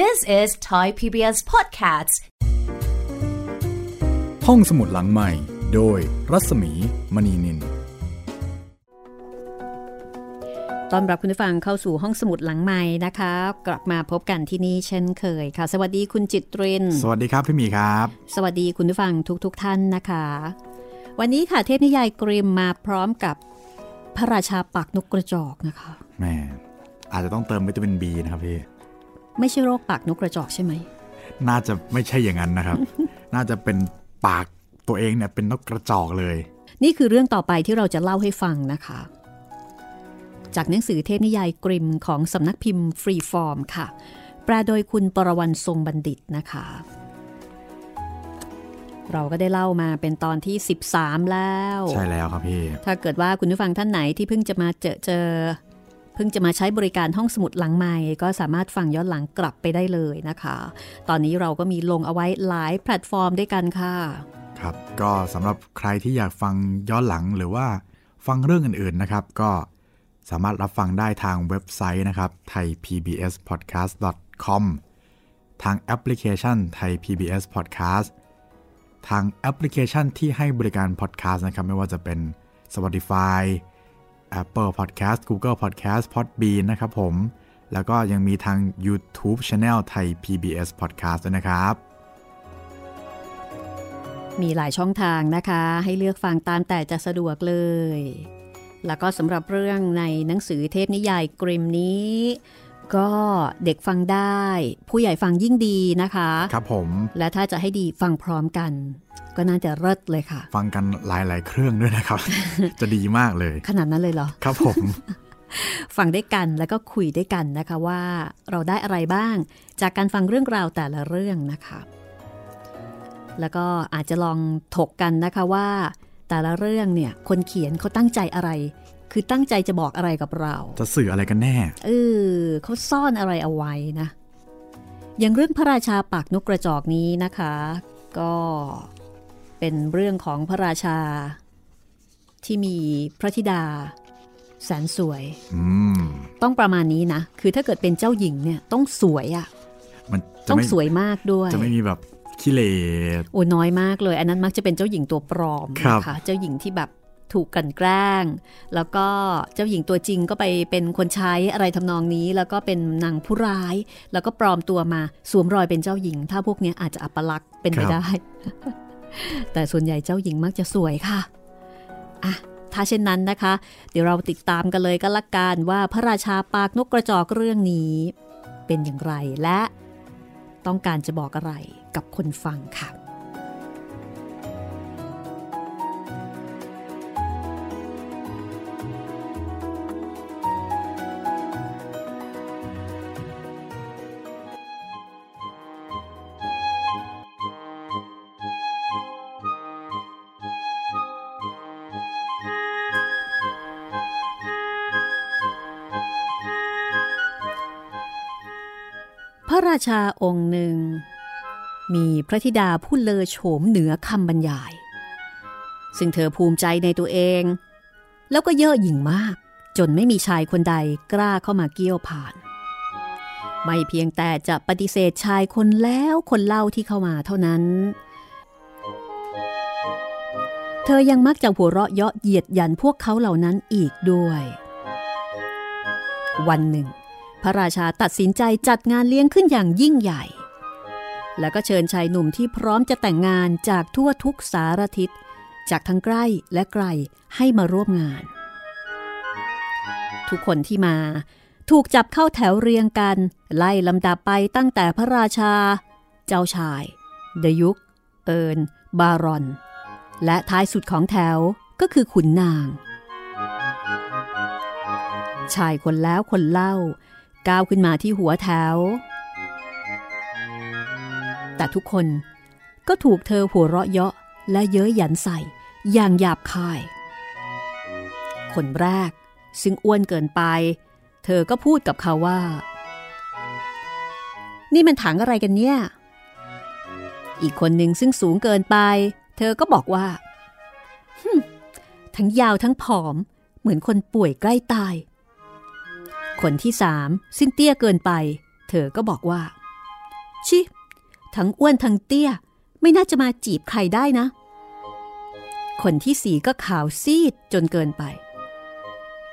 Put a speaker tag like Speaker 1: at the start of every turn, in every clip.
Speaker 1: This is Thai PBS Podcasts
Speaker 2: ห้องสมุดหลังใหม่ โดยรัศมีมณีนิน
Speaker 3: ต้อนรับคุณผู้ฟังเข้าสู่ห้องสมุดหลังใหม่นะคะ กลับมาพบกันที่นี่เช่นเคยค่ะ สวัสดีคุณจิตริน
Speaker 2: สวัสดีครับพี่หมีครับ
Speaker 3: สวัสดีคุณผู้ฟังทุกๆทท่านนะคะ วันนี้ค่ะเทพนิยายกริมมาพร้อมกับพระราชาปากนกกระจอกนะคะ
Speaker 2: แหม่อาจจะต้องเติมวิตามินบีนะครับพี่
Speaker 3: ไม่ใช่โรคปากนกกระจอกใช่ไหม
Speaker 2: น่าจะไม่ใช่อย่างนั้นนะครับ น่าจะเป็นปากตัวเองเนี่ยเป็นนกกระจอกเลย
Speaker 3: นี่คือเรื่องต่อไปที่เราจะเล่าให้ฟังนะคะ จากหนังสือเทพนิยายกริมของสำนักพิมพ์ฟรีฟอร์มค่ะ แปลโดยคุณปรวรรณทรงบัณฑิตนะคะ เราก็ได้เล่ามาเป็นตอนที่ 13 แล้ว
Speaker 2: ใช่แล้วครับพี่
Speaker 3: ถ้าเกิดว่าคุณผู้ฟังท่านไหนที่เพิ่งจะมาเจอเจอ เพิ่งจะมาใช้บริการห้องสมุดหลังใหม่ ก็สามารถฟังย้อนหลังกลับไปได้เลยนะคะ ตอนนี้เราก็มีลงเอาไว้หลายแพลตฟอร์มด้วยกันค่ะ
Speaker 2: ครับก็สำหรับใครที่อยากฟังย้อนหลังหรือว่าฟังเรื่องอื่นๆนะครับ ก็สามารถรับฟังได้ทางเว็บไซต์นะครับ thaipbspodcast.com ทางแอปพลิเคชัน Thai PBS Podcast ทางแอปพลิเคชันที่ให้บริการ podcast นะครับ ไม่ว่าจะเป็น Spotify Apple Podcast Google Podcast Podbean นะครับผม แล้วก็ยังมีทาง YouTube Channel ไทย PBS Podcast ด้วยนะครับ
Speaker 3: มีหลายช่องทางนะคะ ให้เลือกฟังตามแต่จะสะดวกเลย แล้วก็สำหรับเรื่องในหนังสือเทพนิยายกริมนี้ ก็เด็กฟังได้ ผู้ใหญ่ฟังยิ่งดีนะคะ
Speaker 2: ครับผม
Speaker 3: และถ้าจะให้ดีฟังพร้อมกัน ก็น่าจะเลิศเลยค่ะ
Speaker 2: ฟังกันหลาย ๆ เครื่องด้วยนะครับ จะดีมากเลย
Speaker 3: ขนาดนั้นเลยเหรอ
Speaker 2: ครับผม
Speaker 3: ฟังด้วยกันแล้วก็คุยด้วยกันนะคะว่าเราได้อะไรบ้าง จากการฟังเรื่องราวแต่ละเรื่องนะคะ แล้วก็อาจจะลองถกกันนะคะว่า แต่ละเรื่องเนี่ยคนเขียนเขาตั้งใจอะไร คือตั้งใจจะบอกอะไรกับเรา
Speaker 2: จะสื่ออะไรกันแน่
Speaker 3: เออเขาซ่อนอะไรเอาไว้นะ อย่างเรื่องพระราชาปากนกกระจอกนี้นะคะ ก็เป็นเรื่องของพระราชา ที่มีพระธิดา แสนสวย
Speaker 2: อืม
Speaker 3: ต้องประมาณนี้นะ คือถ้าเกิดเป็นเจ้าหญิงเนี่ยต้องสวยอะ่ะ
Speaker 2: มันจะ
Speaker 3: ต้อง
Speaker 2: ไม่
Speaker 3: สวยมากด้วย
Speaker 2: จะไม่มีแบบขี้เหร่
Speaker 3: โอ้น้อยมากเลย อันนั้นมักจะเป็นเจ้าหญิงตัวปลอม
Speaker 2: ครับ
Speaker 3: นะคะเจ้าหญิงที่แบบ ถูกกลันแกล้ง แล้วก็เจ้าหญิงตัวจริงก็ไปเป็นคนใช้อะไรทำนองนี้ แล้วก็เป็นนางผู้ร้าย แล้วก็ปลอมตัวมาสวมรอยเป็นเจ้าหญิง ถ้าพวกนี้อาจจะอัปลักษณ์เป็นไปได้ แต่ส่วนใหญ่เจ้าหญิงมักจะสวยค่ะอะถ้าเช่นนั้นนะคะ เดี๋ยวเราติดตามกันเลยก็แล้วกันว่าพระราชาปากนกกระจอกเรื่องนี้ เป็นอย่างไรและ ต้องการจะบอกอะไรกับคนฟังค่ะ ระราชาองค์หนึ่ง มีพระธิดาผู้เลอโฉมเหนือคำบรรยาย ซึ่งเธอภูมิใจในตัวเอง แล้วก็เย่อหยิ่งมาก จนไม่มีชายคนใดกล้าเข้ามาเกี่ยวผ่าน ไม่เพียงแต่จะปฏิเสธชายคนแล้วคนเล่าที่เข้ามาเท่านั้น เธอยังมักจะหัวเราะเยาะเหยียดยันพวกเขาเหล่านั้นอีกด้วย วันหนึ่ง พระราชาตัดสินใจจัดงานเลี้ยงขึ้นอย่างยิ่งใหญ่ แล้วก็เชิญชายหนุ่มที่พร้อมจะแต่งงานจากทั่วทุกสารทิศ จากทั้งใกล้และไกลให้มาร่วมงาน ทุกคนที่มาถูกจับเข้าแถวเรียงกัน ไล่ลำดับไปตั้งแต่พระราชา เจ้าชาย เดยุก เอิร์นบารอน และท้ายสุดของแถวก็คือขุนนาง ชายคนแล้วคนเล่า ก้าวขึ้นมาที่หัวแถว แต่ทุกคนก็ถูกเธอหัวเราะเยาะและเย้ยหยันใส่ อย่างหยาบคาย คนแรกซึ่งอ้วนเกินไป เธอก็พูดกับเขาว่า นี่มันถังอะไรกันเนี่ย อีกคนหนึ่งซึ่งสูงเกินไป เธอก็บอกว่าทั้งยาวทั้งผอม เหมือนคนป่วยใกล้ตาย คนที่สามซึ่งเตี้ยเกินไป เธอก็บอกว่า ชิ ทั้งอ้วนทั้งเตี้ย ไม่น่าจะมาจีบใครได้นะ คนที่สีก็ขาวซีดจนเกินไป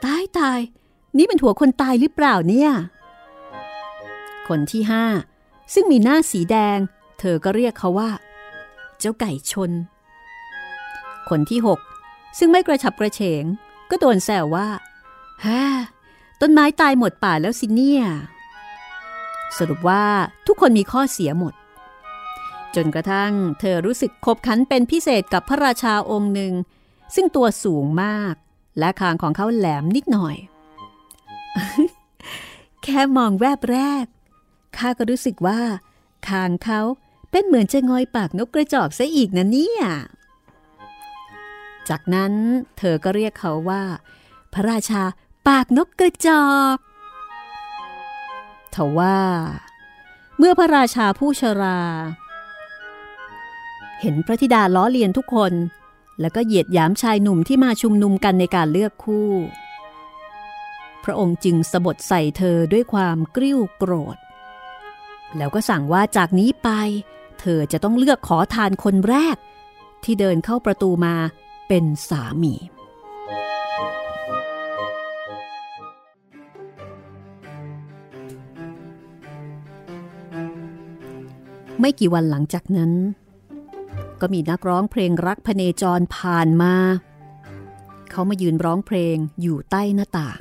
Speaker 3: ตายตาย นี่เป็นหัวคนตายหรือเปล่าเนี่ย คนที่ห้าซึ่งมีหน้าสีแดง เธอก็เรียกเขาว่า เจ้าไก่ชน คนที่หกซึ่งไม่กระฉับกระเฉง ก็โดนแซวว่าฮ่า ต้นไม้ตายหมดป่าแล้วสิเนี่ยสรุปว่าทุกคนมีข้อเสียหมด จนกระทั่งเธอรู้สึกขบขันเป็นพิเศษกับพระราชาองค์หนึ่ง ซึ่งตัวสูงมาก และคางของเขาแหลมนิดหน่อย แค่มองแวบแรกข้าก็รู้สึกว่า คางเขาเป็นเหมือนจะงอยปากนกกระจอกซะอีกนะเนี่ย จากนั้นเธอก็เรียกเขาว่า พระราชา ปากนกกระจอกทว่า เมื่อพระราชาผู้ชรา เห็นพระธิดาล้อเลียนทุกคน แล้วก็เหยียดหยามชายหนุ่มที่มาชุมนุมกันในการเลือกคู่ พระองค์จึงสบทใส่เธอด้วยความกริ้วโกรธ แล้วก็สั่งว่าจากนี้ไป เธอจะต้องเลือกขอทานคนแรก ที่เดินเข้าประตูมาเป็นสามี ไม่กี่วันหลังจากนั้น ก็มีนักร้องเพลงรักพเนจรผ่านมา เขามายืนร้องเพลงอยู่ใต้หน้าต่าง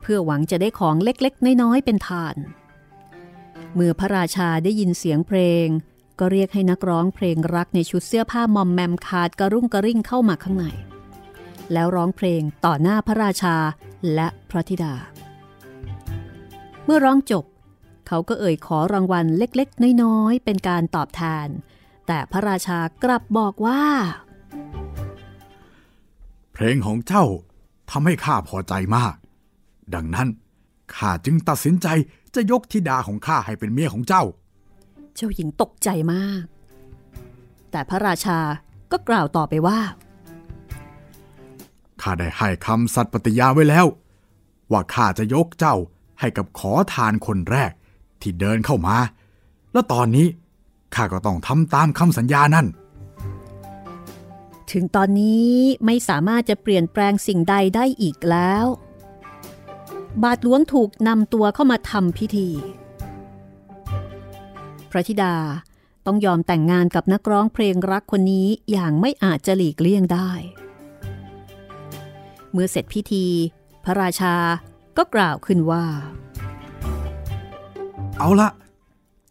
Speaker 3: เพื่อหวังจะได้ของเล็กๆ น้อยๆ เป็นทาน เมื่อพระราชาได้ยินเสียงเพลง ก็เรียกให้นักร้องเพลงรักในชุดเสื้อผ้ามอมแมมขาดกระรุ่งกระริ่งเข้ามาข้างใน แล้วร้องเพลงต่อหน้าพระราชาและพระธิดา เมื่อร้องจบ เขาก็เอ่ยขอรางวัลเล็กๆ น้อยๆ เป็นการตอบแทน แต่พระราชากลับบอกว่า
Speaker 2: เพลงของเจ้าทำให้ข้าพอใจมาก ดังนั้นข้าจึงตัดสินใจจะยกธิดาของข้าให้เป็นเมียของเจ้า
Speaker 3: เจ้าหญิงตกใจมาก แต่พระราชาก็กล่าวต่อไปว่า
Speaker 2: ข้าได้ให้คำสัตย์ปฏิญาไว้แล้ว ว่าข้าจะยกเจ้าให้กับขอทานคนแรก ที่เดินเข้ามา แล้วตอนนี้ข้าก็ต้องทำตามคำสัญญานั่น
Speaker 3: ถึงตอนนี้ไม่สามารถจะเปลี่ยนแปลงสิ่งใดได้อีกแล้ว บาทหลวงถูกนำตัวเข้ามาทำพิธี พระธิดาต้องยอมแต่งงานกับนักร้องเพลงรักคนนี้อย่างไม่อาจจะหลีกเลี่ยงได้ เมื่อเสร็จพิธี พระราชาก็กล่าวขึ้นว่า
Speaker 2: เอาละ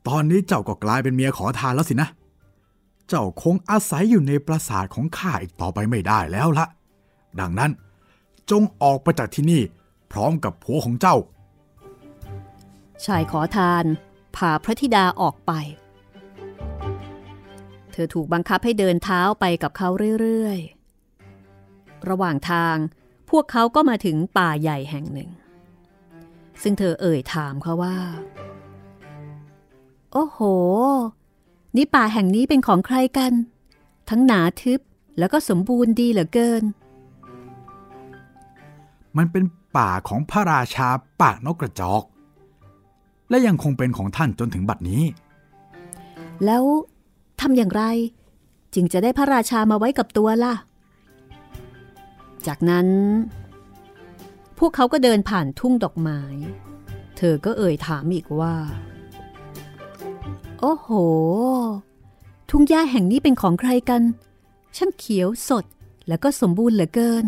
Speaker 2: ตอนนี้เจ้าก็กลายเป็นเมียขอทานแล้วสินะ เจ้าคงอาศัยอยู่ในปราสาทของข้าอีกต่อไปไม่ได้แล้วละ ดังนั้นจงออกไปจากที่นี่พร้อมกับผัวของเจ้า
Speaker 3: ชายขอทานพาพระธิดาออกไป เธอถูกบังคับให้เดินเท้าไปกับเขาเรื่อยๆ ระหว่างทางพวกเขาก็มาถึงป่าใหญ่แห่งหนึ่ง ซึ่งเธอเอ่ยถามเขาว่า โอ้โห นี่ป่าแห่งนี้เป็นของใครกัน ทั้งหนาทึบแล้วก็สมบูรณ์ดีเหลือเกิน
Speaker 2: มันเป็นป่าของพระราชาปากนกกระจอก และยังคงเป็นของท่านจนถึงบัดนี้
Speaker 3: แล้วทำอย่างไร จึงจะได้พระราชามาไว้กับตัวล่ะ จากนั้น พวกเขาก็เดินผ่านทุ่งดอกไม้ เธอก็เอ่ยถามอีกว่าโอ้โห ทุ่งหญ้าแห่งนี้เป็นของใครกัน ช่างเขียวสดแล้วก็สมบูรณ์เหลือเกิน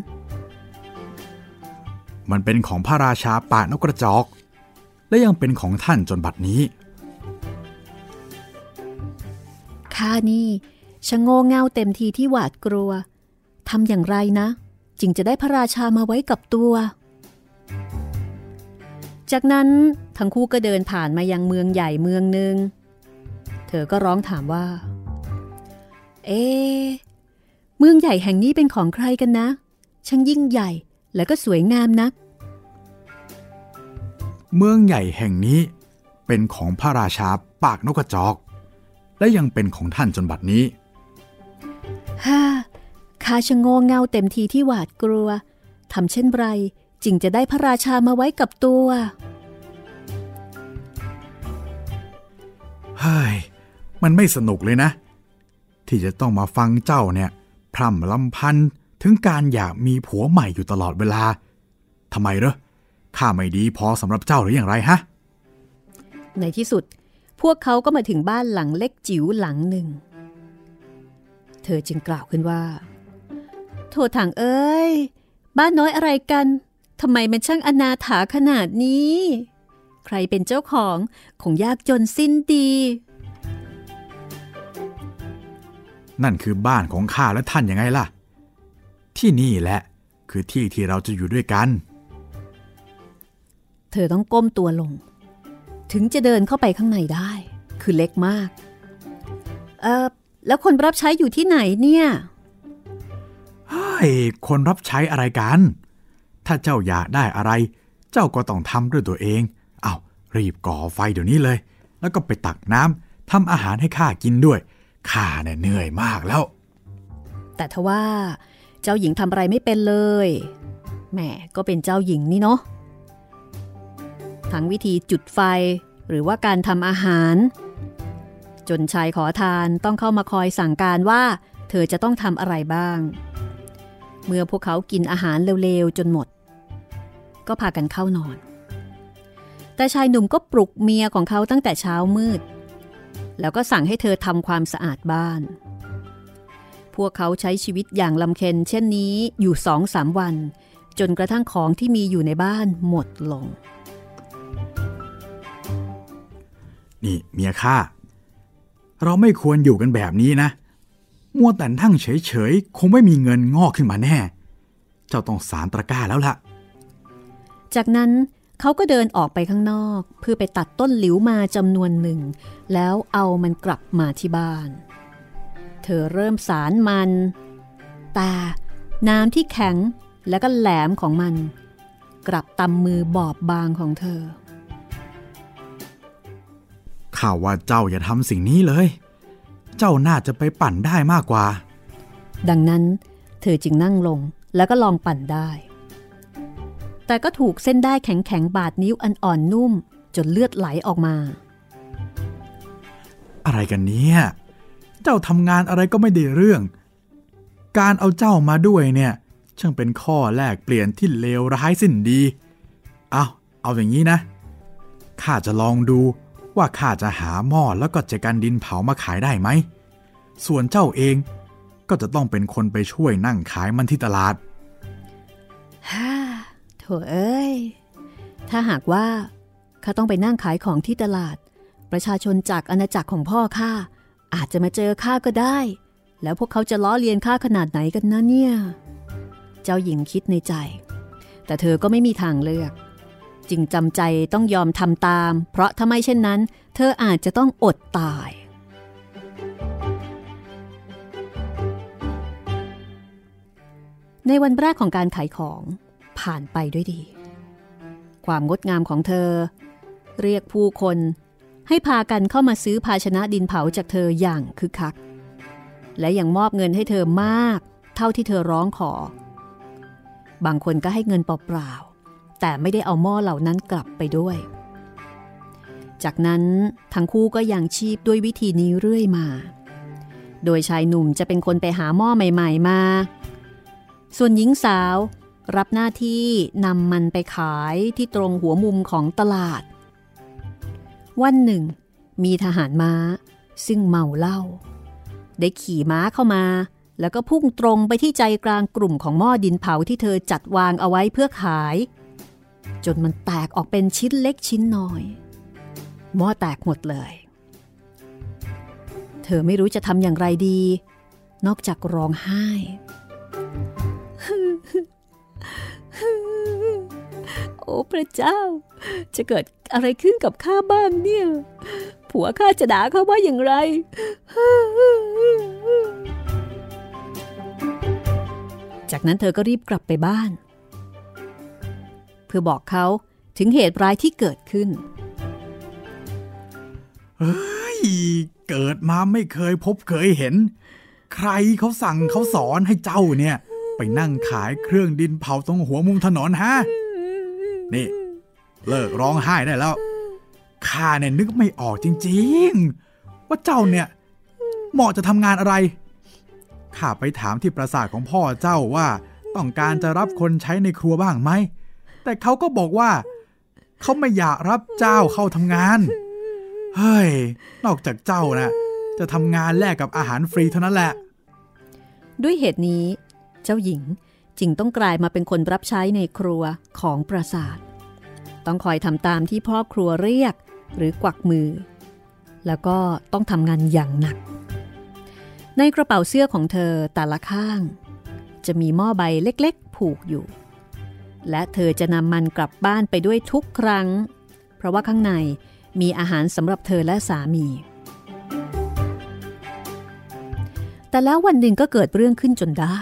Speaker 2: มันเป็นของพระราชาปากนกกระจอก และยังเป็นของท่านจนบัดนี้
Speaker 3: ข้านี่ชะโง่เง่าเต็มทีที่หวาดกลัว ทำอย่างไรนะ จึงจะได้พระราชามาไว้กับตัว จากนั้นทั้งคู่ก็เดินผ่านมายังเมืองใหญ่เมืองหนึ่ง เธอก็ร้องถามว่า เอ๊ะเมืองใหญ่แห่งนี้เป็นของใครกันนะ ช่างยิ่งใหญ่และก็สวยงามนัก
Speaker 2: เมืองใหญ่แห่งนี้เป็นของพระราชาปากนกกระจอก และยังเป็นของท่านจนบัดนี้
Speaker 3: ฮ่าข้าชะโง่เง่าเต็มทีที่หวาดกลัวทำเช่นไรจึงจะได้พระราชามาไว้กับตัว
Speaker 2: ฮฮ้ย มันไม่สนุกเลยนะ ที่จะต้องมาฟังเจ้าเนี่ยพร่ำลำพันถึงการอยากมีผัวใหม่อยู่ตลอดเวลาทำไมเหรอข้าไม่ดีพอสำหรับเจ้าหรืออย่างไรฮะ
Speaker 3: ในที่สุดพวกเขาก็มาถึงบ้านหลังเล็กจิ๋วหลังหนึ่ง เธอจึงกล่าวขึ้นว่า โทษถังเอ้ย บ้านน้อยอะไรกันทำไมมันช่างอนาถาขนาดนี้ ใครเป็นเจ้าของคงยากจนสิ้นดี
Speaker 2: นั่นคือบ้านของข้าและท่านยังไงล่ะ ที่นี่แหละคือที่ที่เราจะอยู่ด้วยกัน
Speaker 3: เธอต้องก้มตัวลง ถึงจะเดินเข้าไปข้างในได้ คือเล็กมาก เออแล้วคนรับใช้อยู่ที่ไหนเนี่ย
Speaker 2: เฮ้ยคนรับใช้อะไรกัน ถ้าเจ้าอยากได้อะไร เจ้าก็ต้องทำด้วยตัวเอง เอารีบก่อไฟเดี๋ยวนี้เลย แล้วก็ไปตักน้ำทำอาหารให้ข้ากินด้วย ข้าเนี่ยเหนื่อยมากแล้ว
Speaker 3: แต่ทว่า เจ้าหญิงทำอะไรไม่เป็นเลย แหมก็เป็นเจ้าหญิงนี่เนาะ ทั้งวิธีจุดไฟหรือว่าการทำอาหาร จนชายขอทานต้องเข้ามาคอยสั่งการว่า เธอจะต้องทำอะไรบ้าง เมื่อพวกเขากินอาหารเร็วๆจนหมด ก็พากันเข้านอน แต่ชายหนุ่มก็ปลุกเมียของเขาตั้งแต่เช้ามืด แล้วก็สั่งให้เธอทำความสะอาดบ้าน พวกเขาใช้ชีวิตอย่างลำเค็ญเช่นนี้อยู่สองสามวัน จนกระทั่งของที่มีอยู่ในบ้านหมดลง
Speaker 2: นี่เมียข้าเราไม่ควรอยู่กันแบบนี้นะ มัวแต่นั่งเฉยๆ คงไม่มีเงินงอกขึ้นมาแน่ เจ้าต้องสารตะกร้าแล้วล่ะ
Speaker 3: จากนั้น เขาก็เดินออกไปข้างนอก เพื่อไปตัดต้นหลิวมาจำนวนหนึ่ง แล้วเอามันกลับมาที่บ้าน เธอเริ่มสารมัน แต่น้ำที่แข็งและก็แหลมของมัน กลับตำมือบอบบางของเธอ
Speaker 2: ข่าวว่าเจ้าอย่าทำสิ่งนี้เลย เจ้าน่าจะไปปั่นได้มากกว่า
Speaker 3: ดังนั้น เธอจึงนั่งลงแล้วก็ลองปั่นได้ แต่ก็ถูกเส้นได้แข็งๆบาดนิ้วอันอ่อนนุ่ม จนเลือดไหลออกมา
Speaker 2: อะไรกันเนี่ย เจ้าทำงานอะไรก็ไม่ได้เรื่อง การเอาเจ้ามาด้วยเนี่ย ช่างเป็นข้อแลกเปลี่ยนที่เลวร้ายสิ้นดี เอาเอาอย่างนี้นะข้าจะลองดูว่าข้าจะหาหม้อแล้วก็จะกันดินเผามาขายได้ไหม ส่วนเจ้าเองก็จะต้องเป็นคนไปช่วยนั่งขายมันที่ตลาด
Speaker 3: ฮ่าโถเอ้ย ถ้าหากว่าข้าต้องไปนั่งขายของที่ตลาด ประชาชนจากอาณาจักรของพ่อข้าอาจจะมาเจอข้าก็ได้ แล้วพวกเขาจะล้อเลียนข้าขนาดไหนกันนะเนี่ย เจ้าหญิงคิดในใจ แต่เธอก็ไม่มีทางเลือก จึงจำใจต้องยอมทำตาม เพราะถ้าไม่เช่นนั้น เธออาจจะต้องอดตายในวันแรกของการขายของ ผ่านไปด้วยดี ความงดงามของเธอ เรียกผู้คนให้พากันเข้ามาซื้อภาชนะดินเผาจากเธออย่างคึกคัก และยังมอบเงินให้เธอมากเท่าที่เธอร้องขอ บางคนก็ให้เงินเปล่าๆแต่ไม่ได้เอาหม้อเหล่านั้นกลับไปด้วย จากนั้นทั้งคู่ก็ยังชีพด้วยวิธีนี้เรื่อยมา โดยชายหนุ่มจะเป็นคนไปหาหม้อใหม่ ๆ มา ส่วนหญิงสาว รับหน้าที่นำมันไปขายที่ตรงหัวมุมของตลาด วันหนึ่ง มีทหารม้า ซึ่งเมาเหล้าได้ขี่ม้าเข้ามา แล้วก็พุ่งตรงไปที่ใจกลางกลุ่มของหม้อดินเผาที่เธอจัดวางเอาไว้เพื่อขาย จนมันแตกออกเป็นชิ้นเล็กชิ้นน้อย หม้อแตกหมดเลย เธอไม่รู้จะทำอย่างไรดี นอกจากร้องไห้ โอ้พระเจ้า จะเกิดอะไรขึ้นกับข้าบ้างเนี่ย ผัวข้าจะด่าข้าว่าอย่างไร จากนั้นเธอก็รีบกลับไปบ้าน เพื่อบอกเขาถึงเหตุร้ายที่เกิดขึ้น
Speaker 2: เฮ้ย เกิดมาไม่เคยพบเคยเห็น ใครเขาสั่งเขาสอนให้เจ้าเนี่ย ไปนั่งขายเครื่องดินเผาตรงหัวมุมถนนฮะ นี่ เลิกร้องไห้ได้แล้ว ข้าเนี่ยนึกไม่ออกจริง ๆ ว่าเจ้าเนี่ย เหมาะจะทำงานอะไร ข้าไปถามที่ปราสาทของพ่อเจ้าว่าต้องการจะรับคนใช้ในครัวบ้างไหม แต่เขาก็บอกว่า เขาไม่อยากรับเจ้าเข้าทำงาน เฮ้ย นอกจากเจ้านะจะทำงานแลกกับอาหารฟรีเท่านั้นแหละ
Speaker 3: ด้วยเหตุนี้ เจ้าหญิง จึงต้องกลายมาเป็นคนรับใช้ในครัวของปราสาท ต้องคอยทำตามที่พ่อครัวเรียกหรือกวักมือ แล้วก็ต้องทำงานอย่างหนัก ในกระเป๋าเสื้อของเธอแต่ละข้าง จะมีหม้อใบเล็กๆ ผูกอยู่ และเธอจะนำมันกลับบ้านไปด้วยทุกครั้ง เพราะว่าข้างในมีอาหารสำหรับเธอและสามีแต่แล้ววันหนึ่งก็เกิดเรื่องขึ้นจนได้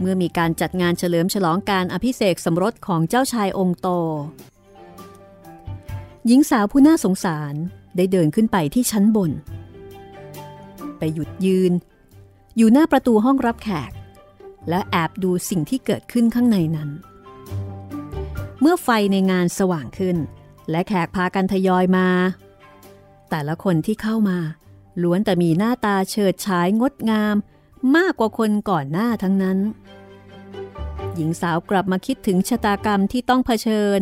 Speaker 3: เมื่อมีการจัดงานเฉลิมฉลองการอภิเษกสมรสของเจ้าชายองค์โต หญิงสาวผู้น่าสงสารได้เดินขึ้นไปที่ชั้นบน ไปหยุดยืน อยู่หน้าประตูห้องรับแขก และแอบดูสิ่งที่เกิดขึ้นข้างในนั้น เมื่อไฟในงานสว่างขึ้น และแขกพากันทยอยมา แต่ละคนที่เข้ามา ล้วนแต่มีหน้าตาเฉิดฉายงดงามมากกว่าคนก่อนหน้าทั้งนั้น หญิงสาวกลับมาคิดถึงชะตากรรมที่ต้องเผชิญ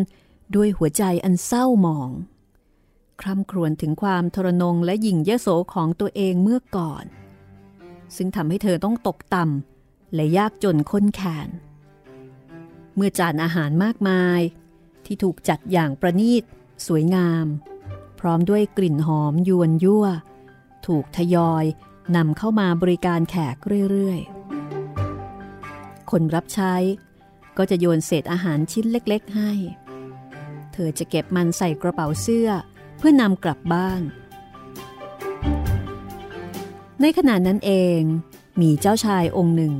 Speaker 3: ด้วยหัวใจอันเศร้าหมอง คร่ำครวญถึงความทรนงและหยิ่งยโสของตัวเองเมื่อก่อน ซึ่งทำให้เธอต้องตกต่ำและยากจนค้นแขนเมื่อจานอาหารมากมาย ที่ถูกจัดอย่างประณีต สวยงาม พร้อมด้วยกลิ่นหอมยวนยั่ว ถูกทยอยนำเข้ามาบริการแขกเรื่อยๆ คนรับใช้ ก็จะโยนเศษอาหารชิ้นเล็กๆให้ เธอจะเก็บมันใส่กระเป๋าเสื้อเพื่อนำกลับบ้าน ในขณะนั้นเองมีเจ้าชายองค์หนึ่ง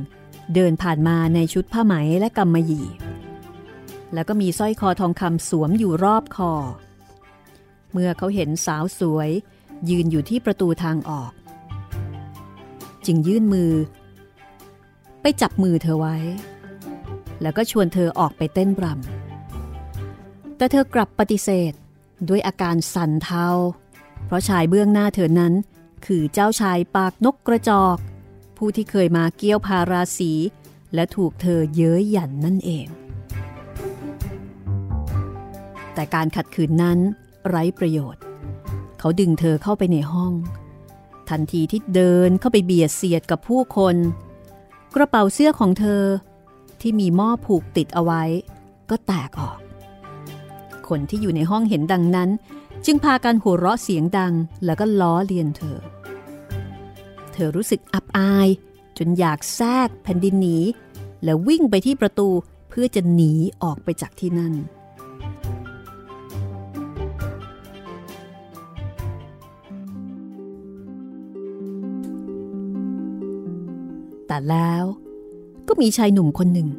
Speaker 3: เดินผ่านมาในชุดผ้าไหมและกำมะหยี่ แล้วก็มีสร้อยคอทองคำสวมอยู่รอบคอ เมื่อเขาเห็นสาวสวย ยืนอยู่ที่ประตูทางออก จึงยื่นมือ ไปจับมือเธอไว้ แล้วก็ชวนเธอออกไปเต้นรำแต่เธอกลับปฏิเสธด้วยอาการสั่นเทา เพราะชายเบื้องหน้าเธอนั้น คือเจ้าชายปากนกกระจอก ผู้ที่เคยมาเกี้ยวพาราสี และถูกเธอเย้ยหยันนั่นเอง แต่การขัดขืนนั้นไร้ประโยชน์ เขาดึงเธอเข้าไปในห้อง ทันทีที่เดินเข้าไปเบียดเสียดกับผู้คน กระเป๋าเสื้อของเธอ ที่มีหม้อผูกติดเอาไว้ ก็แตกออก คนที่อยู่ในห้องเห็นดังนั้น จึงพากันหัวเราะเสียงดังแล้วก็ล้อเลียนเธอ เธอรู้สึกอับอาย จนอยากแทรกแผ่นดินหนี แล้ววิ่งไปที่ประตูเพื่อจะหนีออกไปจากที่นั่น แต่แล้วก็มีชายหนุ่มคนหนึ่ง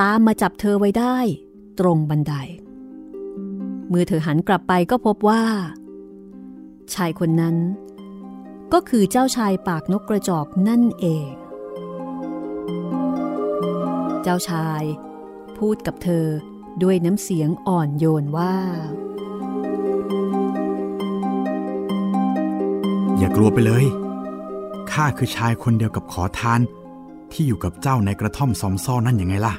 Speaker 3: ตามมาจับเธอไว้ได้ ตรงบันได เมื่อเธอหันกลับไปก็พบว่า ชายคนนั้น ก็คือเจ้าชายปากนกกระจอกนั่นเอง เจ้าชาย พูดกับเธอด้วยน้ำเสียงอ่อนโยนว่า
Speaker 2: อย่ากลัวไปเลย ข้าคือชายคนเดียวกับขอทาน ที่อยู่กับเจ้าในกระท่อมซอมซ่อนั่นยังไงล่ะ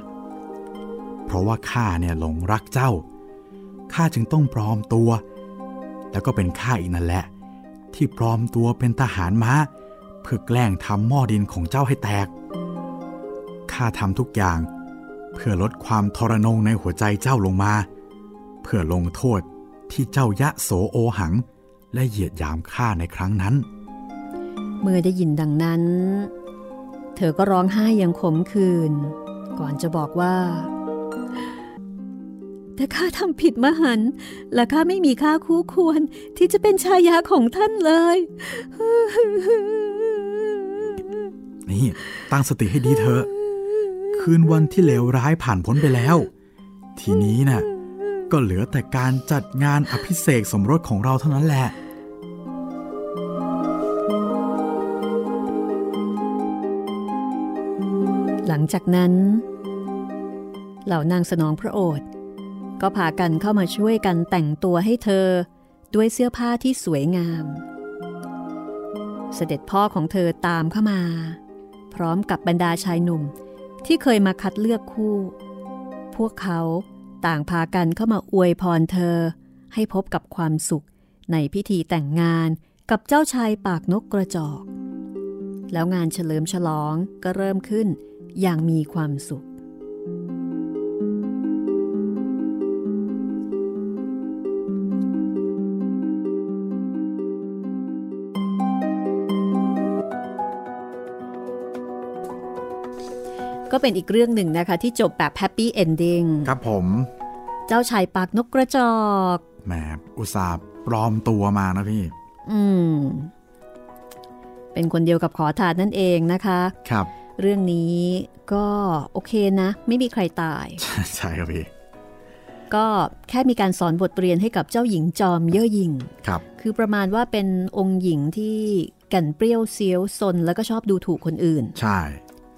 Speaker 2: เพราะว่าข้าเนี่ยหลงรักเจ้า ข้าจึงต้องปลอมตัว แล้วก็เป็นข้าอีกนั่นแหละ ที่ปลอมตัวเป็นทหารม้า เพื่อแกล้งทำหม้อดินของเจ้าให้แตก ข้าทำทุกอย่าง เพื่อลดความทรนงในหัวใจเจ้าลงมา เพื่อลงโทษที่เจ้ายะโสโอหัง และเหยียดยามข้าในครั้งนั้น
Speaker 3: เมื่อได้ยินดังนั้น เธอก็ร้องไห้อย่างขมขื่นก่อนจะบอกว่า แต่ข้าทำผิดมหันต์และข้าไม่มีค่าคู่ควรที่จะเป็นชายาของท่านเลย
Speaker 2: นี่ ตั้งสติให้ดีเถอะ คืนวันที่เลวร้ายผ่านพ้นไปแล้ว ทีนี้น่ะก็เหลือแต่การจัดงานอภิเษกสมรสของเราเท่านั้นแหละ
Speaker 3: หลังจากนั้น เหล่านางสนองพระโอษฐ์ก็พากันเข้ามาช่วยกันแต่งตัวให้เธอด้วยเสื้อผ้าที่สวยงาม เสด็จพ่อของเธอตามเข้ามา พร้อมกับบรรดาชายหนุ่มที่เคยมาคัดเลือกคู่ พวกเขาต่างพากันเข้ามาอวยพรเธอ ให้พบกับความสุขในพิธีแต่งงานกับเจ้าชายปากนกกระจอก แล้วงานเฉลิมฉลองก็เริ่มขึ้น อย่างมีความสุข ก็เป็นอีกเรื่องหนึ่งนะคะ ที่จบแบบแฮปปี้เอนดิ้ง
Speaker 2: ครับผม
Speaker 3: เจ้าชายปากนกกระจอก
Speaker 2: แหมอุตส่าห์ปลอมตัวมานะพี่
Speaker 3: อืม เป็นคนเดียวกับขอทานนั่นเองนะคะ
Speaker 2: ครับ
Speaker 3: เรื่องนี้ก็โอเคนะ ไม่มีใครตาย
Speaker 2: ใช่ครับพี่
Speaker 3: ก็แค่มีการสอนบทเรียนให้กับเจ้าหญิงจอมเย่อหยิ่ง
Speaker 2: ครับ
Speaker 3: คือประมาณว่าเป็นองค์หญิงที่แก่นเปรี้ยวเซียวซนแล้วก็ชอบดูถูกคนอื่น
Speaker 2: ใช่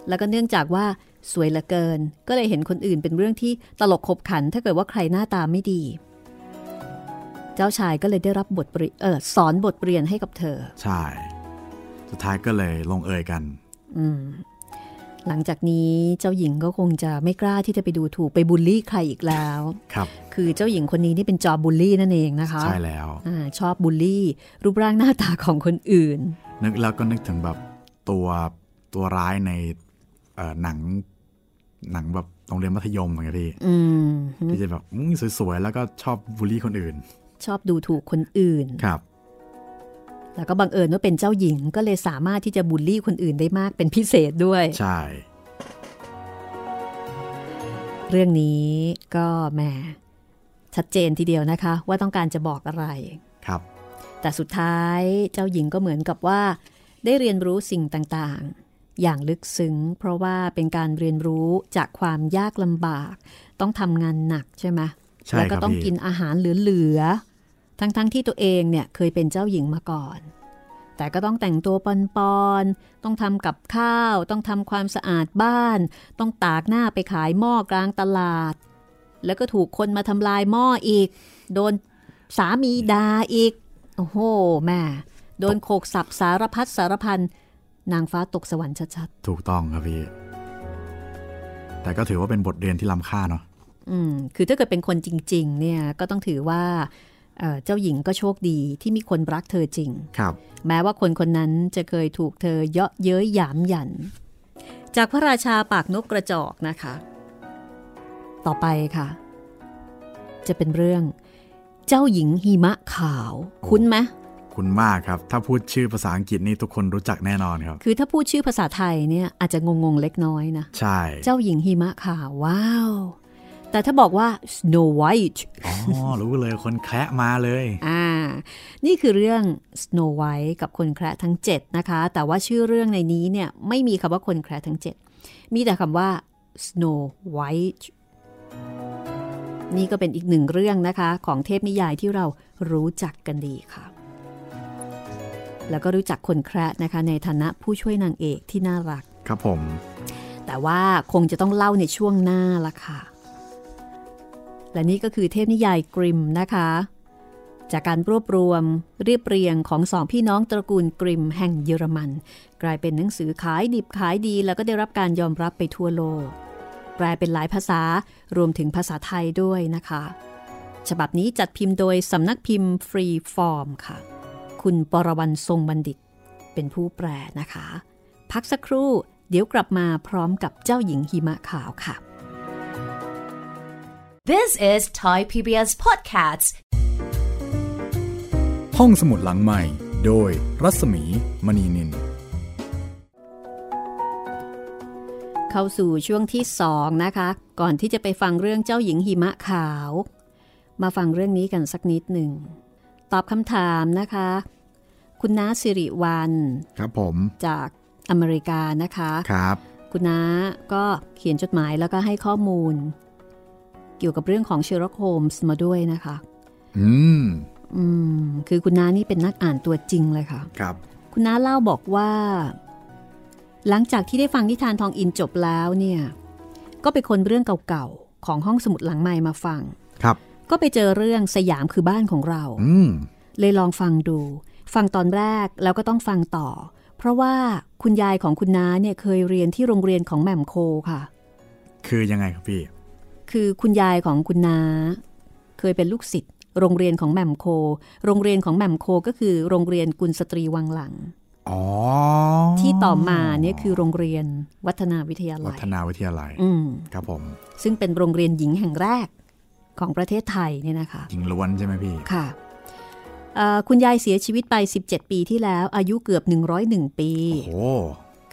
Speaker 3: แล้วก็เนื่องจากว่าสวยเหลือเกิน ก็เลยเห็นคนอื่นเป็นเรื่องที่ตลกขบขัน ถ้าเกิดว่าใครหน้าตาไม่ดี เจ้าชายก็เลยได้รับบทเรียนเออสอนบทเรียนให้กับเธอ
Speaker 2: ใช่ สุดท้ายก็เลยลงเอยกัน
Speaker 3: อืม หลังจากนี้เจ้าหญิงก็คงจะไม่กล้าที่จะไปดูถูกไปบูลลี่ใครอีกแล้ว
Speaker 2: ครับ
Speaker 3: คือเจ้าหญิงคนนี้นี่เป็นจอบูลลี่นั่นเองนะคะ
Speaker 2: ใช่แล้ว
Speaker 3: อาชอบบูลลี่ รูปร่างหน้าตาของคนอื่น
Speaker 2: นึกแล้วก็นึกถึงแบบตัวตัวร้ายในเอ่อหนังหนังแบบโรงเรียนมัธยมเหมือนกันพี่
Speaker 3: อืม
Speaker 2: ที่จะแบบอื้อสวยๆแล้วก็ชอบบูลลี่คนอื่น
Speaker 3: ชอบดูถูกคนอื่น
Speaker 2: ครับ
Speaker 3: แล้วก็บังเอิญว่าเป็นเจ้าหญิงก็เลยสามารถที่จะบูลลี่คนอื่นได้มากเป็นพิเศษด้วย
Speaker 2: ใช่
Speaker 3: เรื่องนี้ก็แหมชัดเจนทีเดียวนะคะ ว่าต้องการจะบอกอะไร
Speaker 2: ครับ
Speaker 3: แต่สุดท้ายเจ้าหญิงก็เหมือนกับว่า ได้เรียนรู้สิ่งต่างๆ อย่างลึกซึ้ง เพราะว่าเป็นการเรียนรู้จากความยากลำบาก ต้องทำงานหนักใช่ไหม
Speaker 2: ใช่
Speaker 3: แล้วก็
Speaker 2: ครับ
Speaker 3: ต้อง
Speaker 2: พี่
Speaker 3: กินอาหารเหลือๆ ทั้งๆที่ตัวเองเนี่ยเคยเป็นเจ้าหญิงมาก่อน แต่ก็ต้องแต่งตัวปอนๆต้องทำกับข้าว ต้องทำความสะอาดบ้าน ต้องตากหน้าไปขายหม้อกลางตลาด แล้วก็ถูกคนมาทำลายหม้ออีก โดนสามีดาอีก โอ้โหแม่ โดนโขกสับสารพัดสารพันนางฟ้าตกสวรรค์ชัด
Speaker 2: ถูกต้องครับพี่ แต่ก็ถือว่าเป็นบทเรียนที่ล้ำค่าเนาะ
Speaker 3: ๆอืม คือถ้าเกิดเป็นคนจริง ๆ เนี่ย ก็ต้องถือว่า เอ่อเจ้าหญิงก็โชคดีที่มีคนรักเธอจริง
Speaker 2: ครับ
Speaker 3: แม้ว่าคนคนนั้นจะเคยถูกเธอเยาะเย้ยหยามหยัน จากพระราชาปากนกกระจอกนะคะ ต่อไปค่ะ จะเป็นเรื่อง เจ้าหญิงหิมะขาว คุ้นไหม
Speaker 2: คุณมากครับ ถ้าพูดชื่อภาษาอังกฤษนี่ทุกคนรู้จักแน่นอนครับ
Speaker 3: คือถ้าพูดชื่อภาษาไทยเนี่ยอาจจะงงๆเล็กน้อยนะ
Speaker 2: ใช่
Speaker 3: เจ้าหญิงหิมะขาว ว้าว แต่ถ้าบอกว่า Snow White
Speaker 2: อ๋อ รู้เลยคนแคระมาเลย
Speaker 3: อ่า นี่คือเรื่อง Snow White กับคนแคระทั้ง 7 นะคะ แต่ว่าชื่อเรื่องในนี้เนี่ย ไม่มีคำว่าคนแคระทั้ง 7 มีแต่คำว่า Snow White นี่ก็เป็นอีกหนึ่งเรื่องนะคะ ของเทพนิยายที่เรารู้จักกันดีค่ะ แล้วก็รู้จักคนแคระนะคะ ในฐานะผู้ช่วยนางเอกที่น่ารัก
Speaker 2: ครับผม
Speaker 3: แต่ว่าคงจะต้องเล่าในช่วงหน้าละค่ะ และนี่ก็คือเทพนิยายกริมนะคะ จากการรวบรวมเรียบเรียงของสองพี่น้องตระกูลกริมแห่งเยอรมัน กลายเป็นหนังสือขายดิบขายดีแล้วก็ได้รับการยอมรับไปทั่วโลก แปลเป็นหลายภาษารวมถึงภาษาไทยด้วยนะคะ ฉบับนี้จัดพิมพ์โดยสำนักพิมพ์ฟรีฟอร์มค่ะ คุณปรวรรณทรงบัณฑิต เป็นผู้แปลนะคะ พักสักครู่เดี๋ยวกลับมาพร้อมกับเจ้าหญิงหิมะขาวค่ะ
Speaker 1: This is Thai PBS Podcasts.
Speaker 2: ห้องสมุดหลังใหม่ โดยรัศมีมณีนิน
Speaker 3: เข้าสู่ช่วงที่สองนะคะ ก่อนที่จะไปฟังเรื่องเจ้าหญิงหิมะขาว มาฟังเรื่องนี้กันสักนิดหนึ่ง ตอบคำถามนะคะ คุณน้าสิริวัล
Speaker 2: ครับผม
Speaker 3: จากอเมริกานะคะ
Speaker 2: ครับ
Speaker 3: คุณน้าก็เขียนจดหมายแล้วก็ให้ข้อมูล เกี่ยวกับเรื่องของเชอร์ล็อกโฮมส์มาด้วยนะคะ
Speaker 2: อืม
Speaker 3: อืม คือคุณน้านี่เป็นนักอ่านตัวจริงเลยค่ะ
Speaker 2: ครับ
Speaker 3: คุณน้าเล่าบอกว่า หลังจากที่ได้ฟังนิทานทองอินจบแล้วเนี่ย ก็ไปค้นเรื่องเก่าๆ ของห้องสมุดหลังใหม่มาฟัง
Speaker 2: ครับ
Speaker 3: ก็ไปเจอเรื่องสยามคือบ้านของเรา
Speaker 2: อืม
Speaker 3: เลยลองฟังดู ฟังตอนแรกแล้วก็ต้องฟังต่อ เพราะว่าคุณยายของคุณน้าเนี่ยเคยเรียนที่โรงเรียนของแหม่มโคลค่ะ
Speaker 2: คือยังไงครับพี่
Speaker 3: คือคุณยายของคุณน้าเคยเป็นลูกศิษย์โรงเรียนของแหม่มโค โรงเรียนของแหม่มโคก็คือโรงเรียนกุลสตรีวังหลัง
Speaker 2: อ๋อ
Speaker 3: ที่ต่อมาเนี่ยคือโรงเรียนวัฒนาวิทยา
Speaker 2: วั
Speaker 3: ลัย
Speaker 2: ฒนาวิทยาลัย
Speaker 3: อืม
Speaker 2: ครับผม
Speaker 3: ซึ่งเป็นโรงเรียนหญิงแห่งแรกของประเทศไทยเนี่ยนะคะ
Speaker 2: หญิงล้วนใช่ไหมพี่
Speaker 3: ค่ะเอ่อคุณยายเสียชีวิตไป 17 ปีที่แล้ว อายุเกือบ 101 ปี
Speaker 2: โอ้โห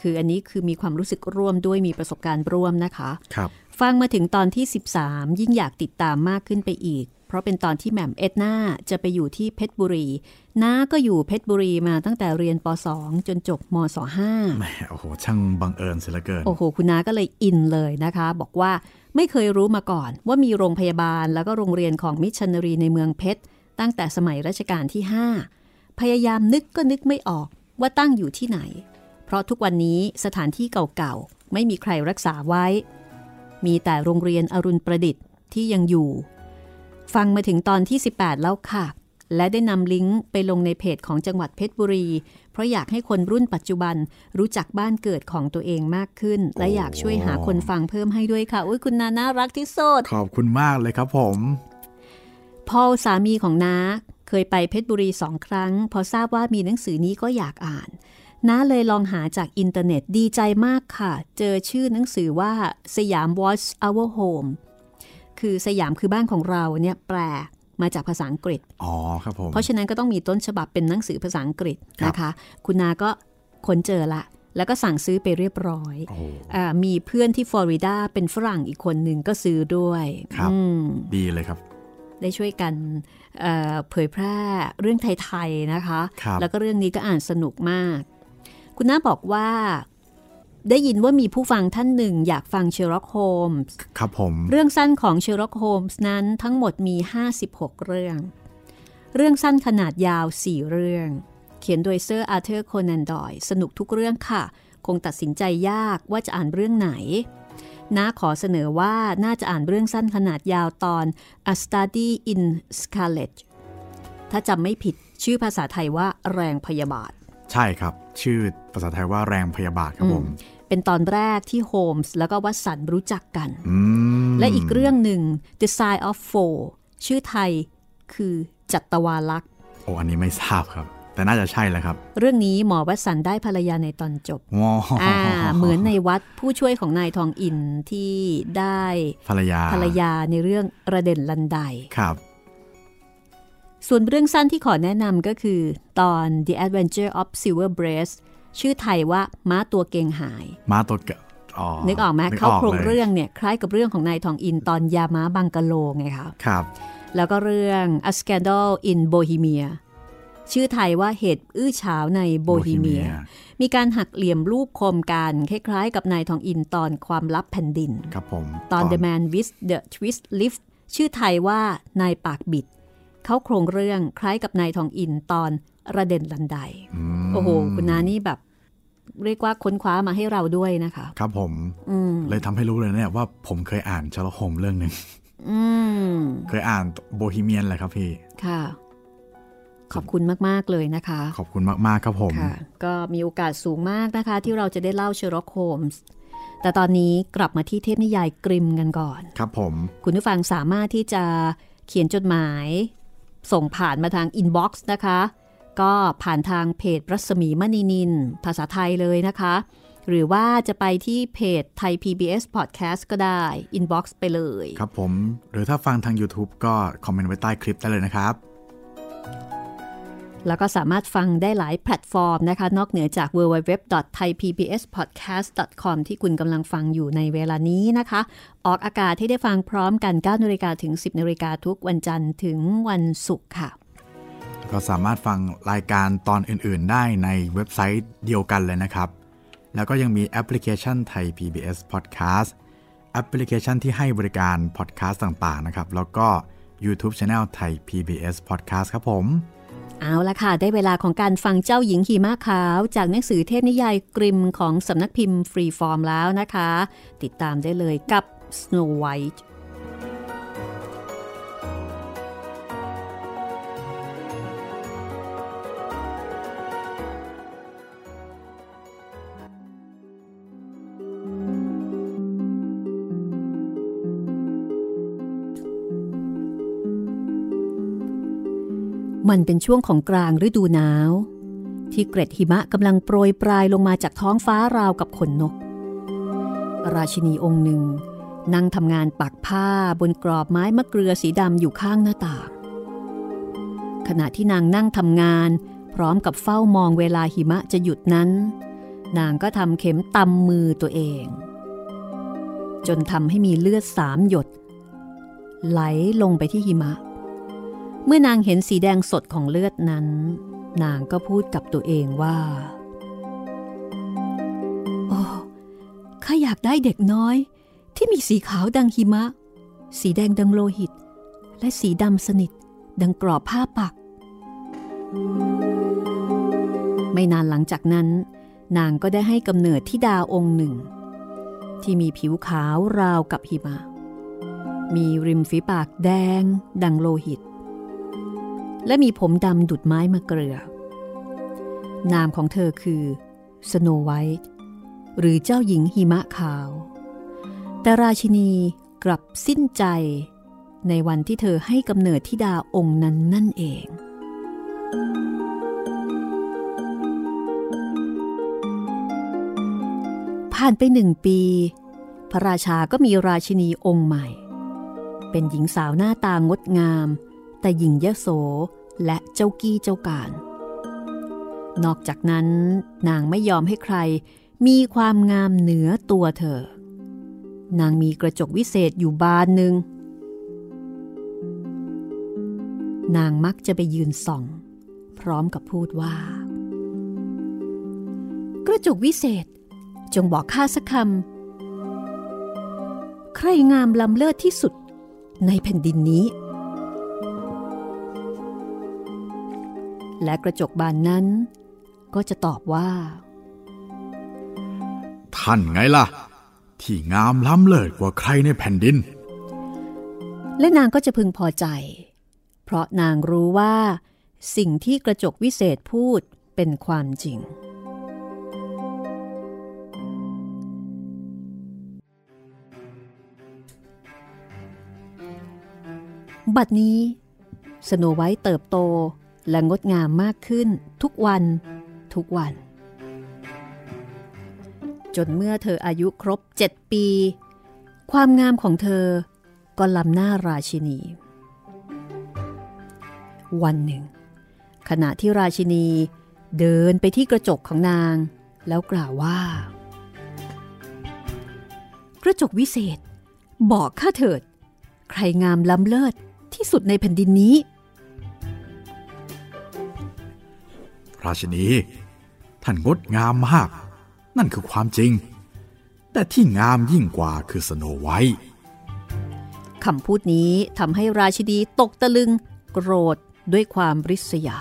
Speaker 3: คืออันนี้คือมีความรู้สึกร่วมด้วยมีประสบการณ์ร่วมนะคะ
Speaker 2: ครับ
Speaker 3: ฟังมาถึงตอนที่ 13 ยิ่งอยากติดตามมากขึ้นไปอีก เพราะเป็นตอนที่แหม่มเอ็ดนาจะไปอยู่ที่เพชรบุรีน้าก็อยู่เพชรบุรีมาตั้งแต่เรียนป .2 จนจบมศ
Speaker 2: แหมโอ้โห ช่างบังเอิญเสียเหลือเกิน
Speaker 3: 5โอ้โห คุณน้าก็เลยอินเลยนะคะ บอกว่าไม่เคยรู้มาก่อนว่ามีโรงพยาบาลแล้วก็โรงเรียนของมิชชันนารีในเมืองเพชรตั้งแต่สมัยรัชกาลที่ 5 พยายามนึกก็นึกไม่ออกว่าตั้งอยู่ที่ไหน เพราะทุกวันนี้สถานที่เก่าๆไม่มีใครรักษาไว้ มีแต่โรงเรียนอรุณประดิษฐ์ที่ยังอยู่ ฟังมาถึงตอนที่ 18 แล้วค่ะ และได้นำลิงก์ไปลงในเพจของจังหวัดเพชรบุรี เพราะอยากให้คนรุ่นปัจจุบันรู้จักบ้านเกิดของตัวเองมากขึ้น และอยากช่วยหาคนฟังเพิ่มให้ด้วยค่ะอุ้ยคุณนาน่ารักที่สุด
Speaker 2: ขอบคุณมากเลยครับผม
Speaker 3: พอลสามีของน้าเคยไปเพชรบุรีสองครั้ง พอทราบว่ามีหนังสือนี้ก็อยากอ่าน น้าเลยลองหาจากอินเทอร์เน็ตดีใจมากค่ะ เจอชื่อหนังสือว่าสยาม Watch Our Home คือสยามคือบ้านของเราเนี่ยแปลมาจากภาษาอังกฤษ
Speaker 2: อ๋อครับผม
Speaker 3: เพราะฉะนั้นก็ต้องมีต้นฉบับเป็นหนังสือภาษาอังกฤษ
Speaker 2: ครับ
Speaker 3: นะคะ คุณน้าก็ค้นเจอละ แล้วก็สั่งซื้อไปเรียบร้อย
Speaker 2: โอ้โห
Speaker 3: น้ามีเพื่อนที่ฟลอริดาเป็นฝรั่งอีกคนหนึ่งก็ซื้อด้วย
Speaker 2: ครับ
Speaker 3: อืม
Speaker 2: ดีเลยครับ
Speaker 3: ได้ช่วยกันเอ่อเผยแพร่เรื่องไทย ๆ นะคะ
Speaker 2: ครับ
Speaker 3: แล้วก็เรื่องนี้ก็อ่านสนุกมาก คุณน้าบอกว่า ได้ยินว่ามีผู้ฟังท่านหนึ่ง อยากฟังเชอร์ล็อกโฮมส์
Speaker 2: ครับผม
Speaker 3: เรื่องสั้นของเชอร์ล็อกโฮมส์นั้นทั้งหมดมี 56 เรื่อง เรื่องสั้นขนาดยาว 4 เรื่อง เขียนโดยเซอร์อาร์เธอร์โคนันดอยล์ สนุกทุกเรื่องค่ะ คงตัดสินใจยากว่าจะอ่านเรื่องไหนน้าขอเสนอว่าน่าจะอ่านเรื่องสั้นขนาดยาวตอน A Study in Scarlet ถ้าจำไม่ผิดชื่อภาษาไทยว่าแรงพยาบาท
Speaker 2: ใช่ครับ ชื่อภาษาไทยว่าแรงพยาบาทครับผม
Speaker 3: เป็นตอนแรกที่โฮมส์แล้วก็วัตสันรู้จักกัน
Speaker 2: อืม
Speaker 3: และอีกเรื่องหนึ่ง The Sign of Four ชื่อไทยคือจัตวาลักษณ์
Speaker 2: โอ้อันนี้ไม่ทราบครับ แต่น่าจะใช่แหละครับ
Speaker 3: เรื่องนี้หมอวัตสันได้ภรรยาในตอนจบ
Speaker 2: ว้า
Speaker 3: อ่าเหมือนในวัดผู้ช่วยของนายทองอินที่ได้
Speaker 2: ภรรยา
Speaker 3: ภรรยาในเรื่องระเด่นลันได
Speaker 2: ครับ
Speaker 3: ส่วนเรื่องสั้นที่ขอแนะนำก็คือตอน The Adventure of Silver Breast ชื่อไทยว่าม้าตัวเกงหาย
Speaker 2: มาตัวเกะอ๋อ
Speaker 3: นึกออกไหม
Speaker 2: นึ
Speaker 3: เขาโครง
Speaker 2: ลย
Speaker 3: เรื่องเนี่ยคล้ายกับเรื่องของนายทองอินตอนยาม้าบังกะโลไงคะ
Speaker 2: ครับ
Speaker 3: แล้วก็เรื่อง A Scandal in Bohemia ชื่อไทยว่าเหตุอื้อฉาวในโบฮีเมีย มีการหักเหลี่ยมรูปคมกันคล้ายๆ กับนายทองอินตอนความลับแผ่นดิน
Speaker 2: ครับผม
Speaker 3: ตอน The Man with the Twist Lift ชื่อไทยว่านายปากบิด เขาโครงเรื่องคล้ายกับนายทองอินตอนระเด่นลันได
Speaker 2: ม
Speaker 3: โอ้โห คุณนานี่แบบ เรียกว่าค้นคว้ามาให้เราด้วยนะคะ
Speaker 2: ครับผม
Speaker 3: อืม
Speaker 2: เลยทำให้รู้เลยเนี่ยว่าผมเคยอ่านเชอร์ล็อกโฮมส์เรื่องหนึ่ง
Speaker 3: อืม
Speaker 2: เคยอ่านโบฮีเมียแหละครับพี่
Speaker 3: ค่ะขอบคุณมาก ๆ เลยนะคะ
Speaker 2: ขอบคุณมาก ๆ ครับผม
Speaker 3: ค่ะก็มีโอกาสสูงมากนะคะ ที่เราจะได้เล่าเชอร์ล็อกโฮมส์ แต่ตอนนี้กลับมาที่เทพนิยายกริมม์กันก่อน
Speaker 2: ครับผม
Speaker 3: คุณผู้ฟังสามารถที่จะเขียนจดหมาย ส่งผ่านมาทาง inbox นะคะ ก็ผ่านทางเพจรัศมีมณีนิล ภาษาไทยเลยนะคะ หรือว่าจะไปที่เพจไทย PBS Podcast ก็ได้ inbox ไปเลย
Speaker 2: ครับผม หรือถ้าฟังทาง YouTube ก็คอมเมนต์ไว้ใต้คลิปได้เลยนะครับ
Speaker 3: แล้วก็สามารถฟังได้หลายแพลตฟอร์มนะคะ นอกเหนือจาก www.thaipbspodcast.com ที่คุณกำลังฟังอยู่ในเวลานี้นะคะ ออกอากาศที่ได้ฟังพร้อมกัน 9นาฬิกาถึง 10นาฬิกาทุกวันจันทร์ถึงวันศุกร์ค่ะ
Speaker 2: ก็สามารถฟังรายการตอนอื่น ๆ ได้ในเว็บไซต์เดียวกันเลยนะครับ แล้วก็ยังมีแอปพลิเคชันไทย PBS Podcast แอปพลิเคชันที่ให้บริการพอดแคสต์ต่าง ๆ นะครับ แล้วก็ YouTube Channel Thai PBS Podcast ครับผม
Speaker 3: เอาละค่ะ ได้เวลาของการฟังเจ้าหญิงหิมะขาว จากหนังสือเทพนิยายกริมม์ของสำนักพิมพ์ฟรีฟอร์มแล้วนะคะ ติดตามได้เลยกับ Snow White「 มันเป็นช่วงของกลางฤดูหนาว ที่เกร็ดหิมะกำลังโปรยปลายลงมาจากท้องฟ้าราวกับขนนก ราชินีองค์หนึ่ง นั่งทำงานปักผ้าบนกรอบไม้มะเกลือสีดำอยู่ข้างหน้าต่าง ขณะที่นางนั่งทำงาน พร้อมกับเฝ้ามองเวลาหิมะจะหยุดนั้น นางก็ทำเข็มตำมือตัวเอง จนทำให้มีเลือดสามหยด ไหลลงไปที่หิมะเมื่อนางเห็นสีแดงสดของเลือดนั้น นางก็พูดกับตัวเองว่า โอ้ข้าอยากได้เด็กน้อย ที่มีสีขาวดังหิมะ สีแดงดังโลหิต และสีดำสนิท ดังกรอบผ้าปัก ไม่นานหลังจากนั้น นางก็ได้ให้กำเนิดที่ดาองค์หนึ่ง ที่มีผิวขาวราวกับหิมะ มีริมฝีปากแดง ดังโลหิต และมีผมดำดุดไม้มะเกลือ นามของเธอคือสโนไวท์หรือเจ้าหญิงหิมะขาว แต่ราชินีกลับสิ้นใจ ในวันที่เธอให้กำเนิดทิดาองค์นั้นนั่นเอง ผ่านไปหนึ่งปี พระราชาก็มีราชินีองค์ใหม่ เป็นหญิงสาวหน้าตางดงาม แต่หญิงยโสและเจ้ากี้เจ้าการ นอกจากนั้นนางไม่ยอมให้ใครมีความงามเหนือตัวเธอ นางมีกระจกวิเศษอยู่บานหนึ่ง นางมักจะไปยืนส่อง พร้อมกับพูดว่า กระจกวิเศษจงบอกข้าสักคำ ใครงามล้ำเลิศที่สุดในแผ่นดินนี้ และกระจกบานนั้น ก็จะตอบว่า
Speaker 2: ท่านไงล่ะ ที่งามล้ำเลิศกว่าใครในแผ่นดิน
Speaker 3: และนางก็จะพึงพอใจ เพราะนางรู้ว่า สิ่งที่กระจกวิเศษพูดเป็นความจริงบัดนี้ สโนไวท์เติบโต และงดงามมากขึ้นทุกวัน ทุกวัน จนเมื่อเธออายุครบเจ็ดปี ความงามของเธอก็ล้ำหน้าราชินี วันหนึ่ง ขณะที่ราชินีเดินไปที่กระจกของนาง แล้วกล่าวว่า กระจกวิเศษ บอกข้าเถิด ใครงามล้ำเลิศที่สุดในแผ่นดินนี้
Speaker 2: ราชนี ท่านงดงามมาก นั่นคือความจริง แต่ที่งามยิ่งกว่าคือสโนไวท์
Speaker 3: คำพูดนี้ทำให้ราชินีตกตะลึงโกรธด้วยความริษยา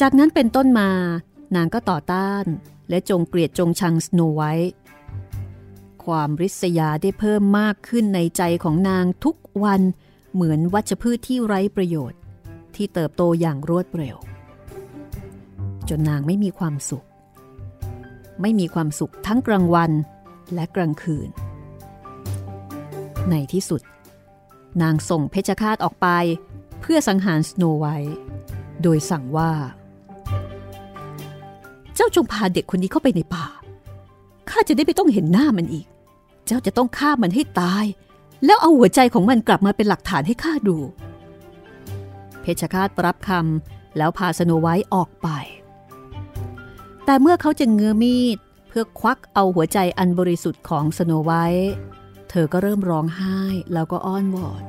Speaker 3: จากนั้นเป็นต้นมานางก็ต่อต้าน และจงเกลียดจงชังสโนไวท์ความริษยาได้เพิ่มมากขึ้นในใจของนางทุกวันเหมือนวัชพืชที่ไร้ประโยชน์ ที่เติบโตอย่างรวดเร็ว จนนางไม่มีความสุข ไม่มีความสุขทั้งกลางวันและกลางคืน ในที่สุด นางส่งเพชฌฆาตออกไปเพื่อสังหารสโนไวท์โดยสั่งว่า เจ้าจงพาเด็กคนนี้เข้าไปในป่า ข้าจะได้ไม่ต้องเห็นหน้ามันอีก เจ้าจะต้องฆ่ามันให้ตาย แล้วเอาหัวใจของมันกลับมาเป็นหลักฐานให้ข้าดู เพชฌฆาตรับคำแล้วพาสโนไวท์ออกไป แต่เมื่อเขาจะเงื้อมีด เพื่อควักเอาหัวใจอันบริสุทธิ์ของสโนไวท์เธอก็เริ่มร้องไห้แล้วก็อ้อนวอน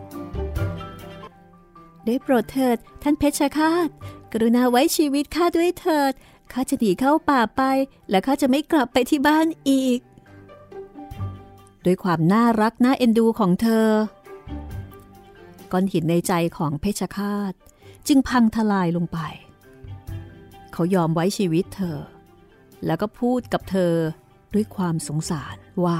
Speaker 3: ได้โปรดเถิดท่านเพชฌฆาตกรุณาไว้ชีวิตข้าด้วยเถิดข้าจะหนีเข้าป่าไป และข้าจะไม่กลับไปที่บ้านอีก ด้วยความน่ารักน่าเอ็นดูของเธอ ก้อนหินในใจของเพชฌฆาตจึงพังทลายลงไป เขายอมไว้ชีวิตเธอ แล้วก็พูดกับเธอด้วยความสงสารว่า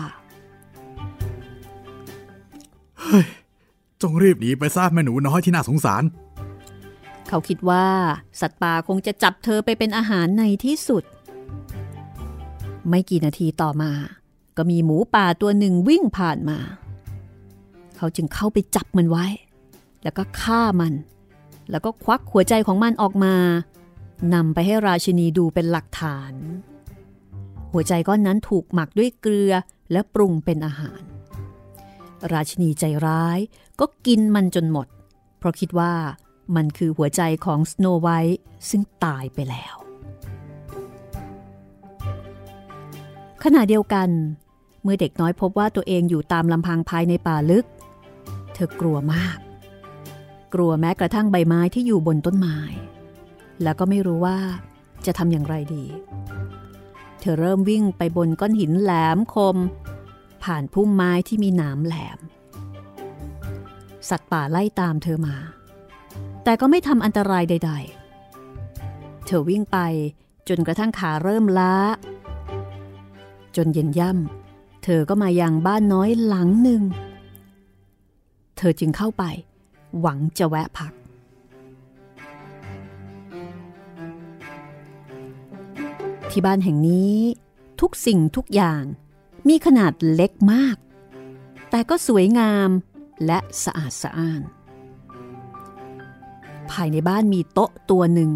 Speaker 2: จงรีบหนีไปซะแม่หนูน้อยที่น่าสงสาร
Speaker 3: เขาคิดว่าสัตว์ป่าคงจะจับเธอไปเป็นอาหารในที่สุด ไม่กี่นาทีต่อมา ก็มีหมูป่าตัวหนึ่งวิ่งผ่านมา เขาจึงเข้าไปจับมันไว้ แล้วก็ฆ่ามัน แล้วก็ควักหัวใจของมันออกมานำไปให้ราชินีดูเป็นหลักฐาน หัวใจก้อนนั้นถูกหมักด้วยเกลือและปรุงเป็นอาหาร ราชินีใจร้ายก็กินมันจนหมด เพราะคิดว่ามันคือหัวใจของสโนไวท์ซึ่งตายไปแล้ว ขณะเดียวกัน เมื่อเด็กน้อยพบว่าตัวเองอยู่ตามลำพังภายในป่าลึก เธอกลัวมาก กลัวแม้กระทั่งใบไม้ที่อยู่บนต้นไม้ แล้วก็ไม่รู้ว่าจะทำอย่างไรดี เธอเริ่มวิ่งไปบนก้อนหินแหลมคม ผ่านพุ่มไม้ที่มีหนามแหลม สัตว์ป่าไล่ตามเธอมา แต่ก็ไม่ทำอันตรายใด ๆ เธอวิ่งไปจนกระทั่งขาเริ่มล้า จนเย็นย่ำเธอก็มายังบ้านน้อยหลังหนึ่ง เธอจึงเข้าไป หวังจะแวะพัก ที่บ้านแห่งนี้ ทุกสิ่งทุกอย่างมีขนาดเล็กมาก แต่ก็สวยงามและสะอาดสะอ้าน ภายในบ้านมีโต๊ะตัวหนึ่ง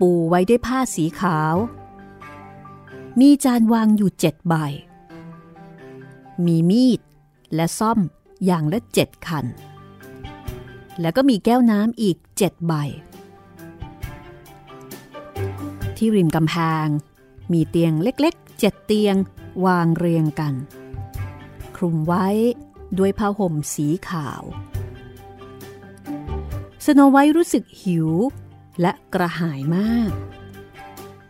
Speaker 3: ปูไว้ด้วยผ้าสีขาว มีจานวางอยู่เจ็ดใบ มีมีดและซ่อมอย่างละเจ็ดคัน แล้วก็มีแก้วน้ำอีกเจ็ดใบ ที่ริมกำแพง มีเตียงเล็กๆเจ็ดเตียงวางเรียงกัน คลุมไว้ด้วยผ้าห่มสีขาว สโนไวท์รู้สึกหิวและกระหายมาก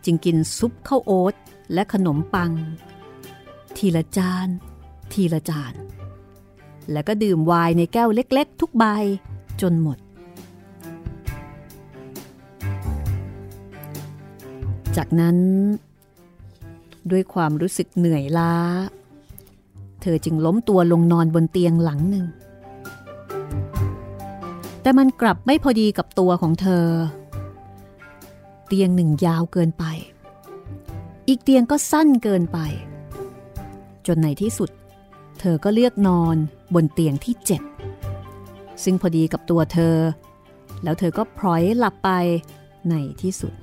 Speaker 3: จึงกินซุปข้าวโอ๊ตและขนมปัง ทีละจาน ทีละจาน แล้วก็ดื่มไวน์ในแก้วเล็กๆ ทุกใบจนหมด จากนั้น ด้วยความรู้สึกเหนื่อยล้า เธอจึงล้มตัวลงนอนบนเตียงหลังหนึ่ง แต่มันกลับไม่พอดีกับตัวของเธอ เตียงหนึ่งยาวเกินไป อีกเตียงก็สั้นเกินไป จนในที่สุด เธอก็เลือกนอนบนเตียงที่เจ็ดซึ่งพอดีกับตัวเธอ แล้วเธอก็พลอยหลับไปในที่สุด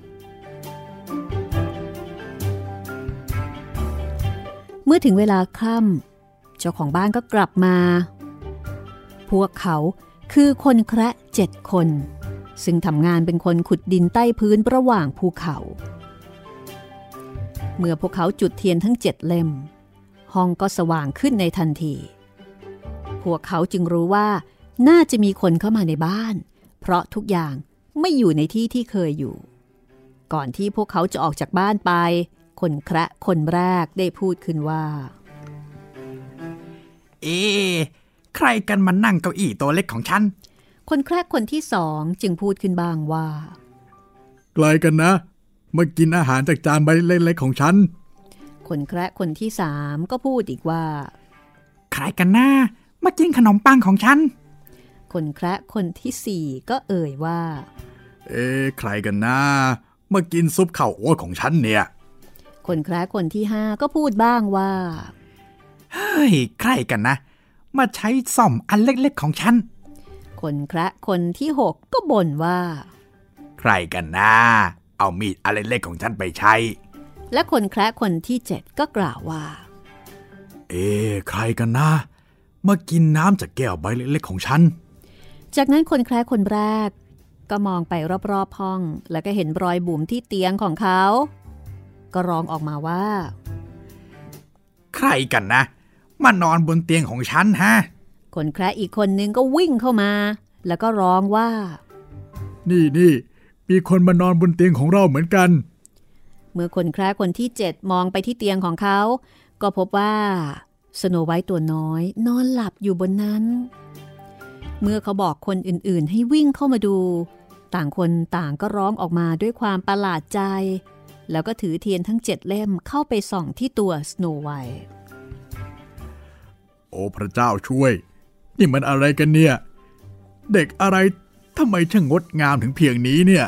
Speaker 3: เมื่อถึงเวลาค่ำเจ้าของบ้านก็กลับมา พวกเขาคือคนแคระเจ็ดคน ซึ่งทำงานเป็นคนขุดดินใต้พื้นระหว่างภูเขา เมื่อพวกเขาจุดเทียนทั้งเจ็ดเล่ม ห้องก็สว่างขึ้นในทันที พวกเขาจึงรู้ว่าน่าจะมีคนเข้ามาในบ้าน เพราะทุกอย่างไม่อยู่ในที่ที่เคยอยู่ ก่อนที่พวกเขาจะออกจากบ้านไป คนแคระคนแรกได้พูดขึ้นว่า
Speaker 2: เอ๊ะใครกันมานั่งเก้าอี้ตัวเล็กของฉัน
Speaker 3: คนแคระคนที่สองจึงพูดขึ้นบ้างว่า
Speaker 2: ไกลกันนะ มากินอาหารจากจานใบเล็กๆของฉัน
Speaker 3: คนแคระคนที่สามก็พูดอีกว่า
Speaker 2: ใครกันนะมากินขนมปังของฉัน
Speaker 3: คนแคระคนที่สี่ก็เอ่ยว่า
Speaker 2: เอ๊ะใครกันนะมากินซุปข้าวโอ๊ตของฉันเนี่ย
Speaker 3: คนแคระคนที่ห้าก็พูดบ้างว่า
Speaker 2: เฮ้ย ใครกันนะ มาใช้ซ่อมอันเล็กๆของฉัน
Speaker 3: คนแคระคนที่หกก็บ่นว่า
Speaker 2: ใครกันนะ เอามีดอันเล็กๆของฉันไปใช้
Speaker 3: และคนแคระคนที่เจ็ดก็กล่าวว่า
Speaker 2: เอ๊ะใครกันนะมากินน้ำจากแก้วใบเล็กๆของฉัน
Speaker 3: จากนั้นคนแคระคนแรกก็มองไปรอบๆห้อง แล้วก็เห็นรอยบุ๋มที่เตียงของเขา ก็ร้องออกมาว่า
Speaker 2: ใครกันนะ มานอนบนเตียงของฉันฮะ
Speaker 3: คนแคระอีกคนนึงก็วิ่งเข้ามา แล้วก็ร้องว่า
Speaker 2: นี่นี่มีคนมานอนบนเตียงของเราเหมือนกัน
Speaker 3: เมื่อคนแคระคนที่เจ็ดมองไปที่เตียงของเขา ก็พบว่าสโนไวท์ตัวน้อย นอนหลับอยู่บนนั้น เมื่อเขาบอกคนอื่นๆ ให้วิ่งเข้ามาดู ต่างคนต่างก็ร้องออกมาด้วยความประหลาดใจ แล้วก็ถือเทียนทั้งเจ็ดเล่มเข้าไปส่องที่ตัวสโนไวท์
Speaker 2: โอ้พระเจ้าช่วย นี่มันอะไรกันเนี่ย เด็กอะไรทำไมช่างงดงามถึงเพียงนี้เนี่ย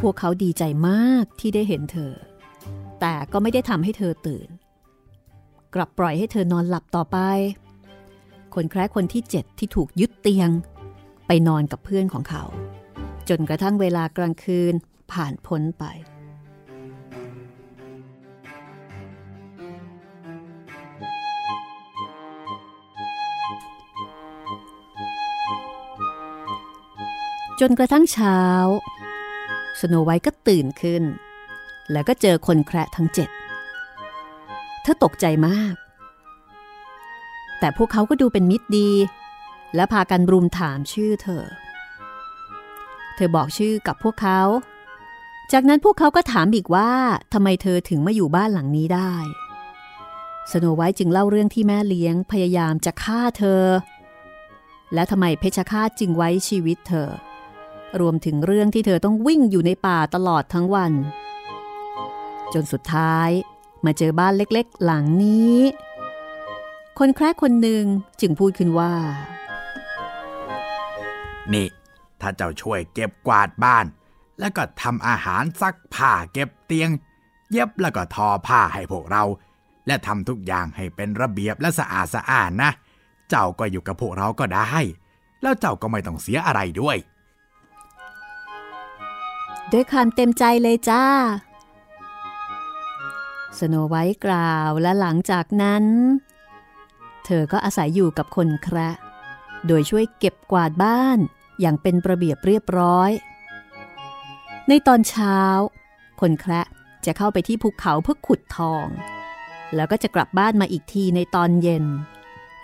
Speaker 3: พวกเขาดีใจมากที่ได้เห็นเธอ แต่ก็ไม่ได้ทำให้เธอตื่น กลับปล่อยให้เธอนอนหลับต่อไป คนแคระคนที่เจ็ดที่ถูกยึดเตียง ไปนอนกับเพื่อนของเขา จนกระทั่งเวลากลางคืนผ่านพ้นไป จนกระทั่งเช้า สโนไวท์ก็ตื่นขึ้น แล้วก็เจอคนแคระทั้งเจ็ดเธอตกใจมาก แต่พวกเขาก็ดูเป็นมิตรดี และพากันรุมถามชื่อเธอ เธอบอกชื่อกับพวกเขา จากนั้นพวกเขาก็ถามอีกว่าทำไมเธอถึงมาอยู่บ้านหลังนี้ได้ สโนไวท์จึงเล่าเรื่องที่แม่เลี้ยงพยายามจะฆ่าเธอ และทำไมเพชฌฆาตจึงไว้ชีวิตเธอ รวมถึงเรื่องที่เธอต้องวิ่งอยู่ในป่าตลอดทั้งวัน จนสุดท้ายมาเจอบ้านเล็กๆ หลังนี้ คนแคร์คนหนึ่งจึงพูดขึ้นว่า
Speaker 2: นี่ ถ้าเจ้าช่วยเก็บกวาดบ้าน แล้วก็ทำอาหารซักผ้าเก็บเตียง เย็บแล้วก็ทอผ้าให้พวกเรา และทำทุกอย่างให้เป็นระเบียบและสะอาดสะอาดนะ เจ้าก็อยู่กับพวกเราก็ได้ แล้วเจ้าก็ไม่ต้องเสียอะไรด้วย
Speaker 3: ด้วยความเต็มใจเลยจ้า สโนไวท์กล่าวและหลังจากนั้น เธอก็อาศัยอยู่กับคนแคระ โดยช่วยเก็บกวาดบ้านอย่างเป็นระเบียบเรียบร้อย ในตอนเช้า คนแคระจะเข้าไปที่ภูเขาเพื่อขุดทอง แล้วก็จะกลับบ้านมาอีกทีในตอนเย็น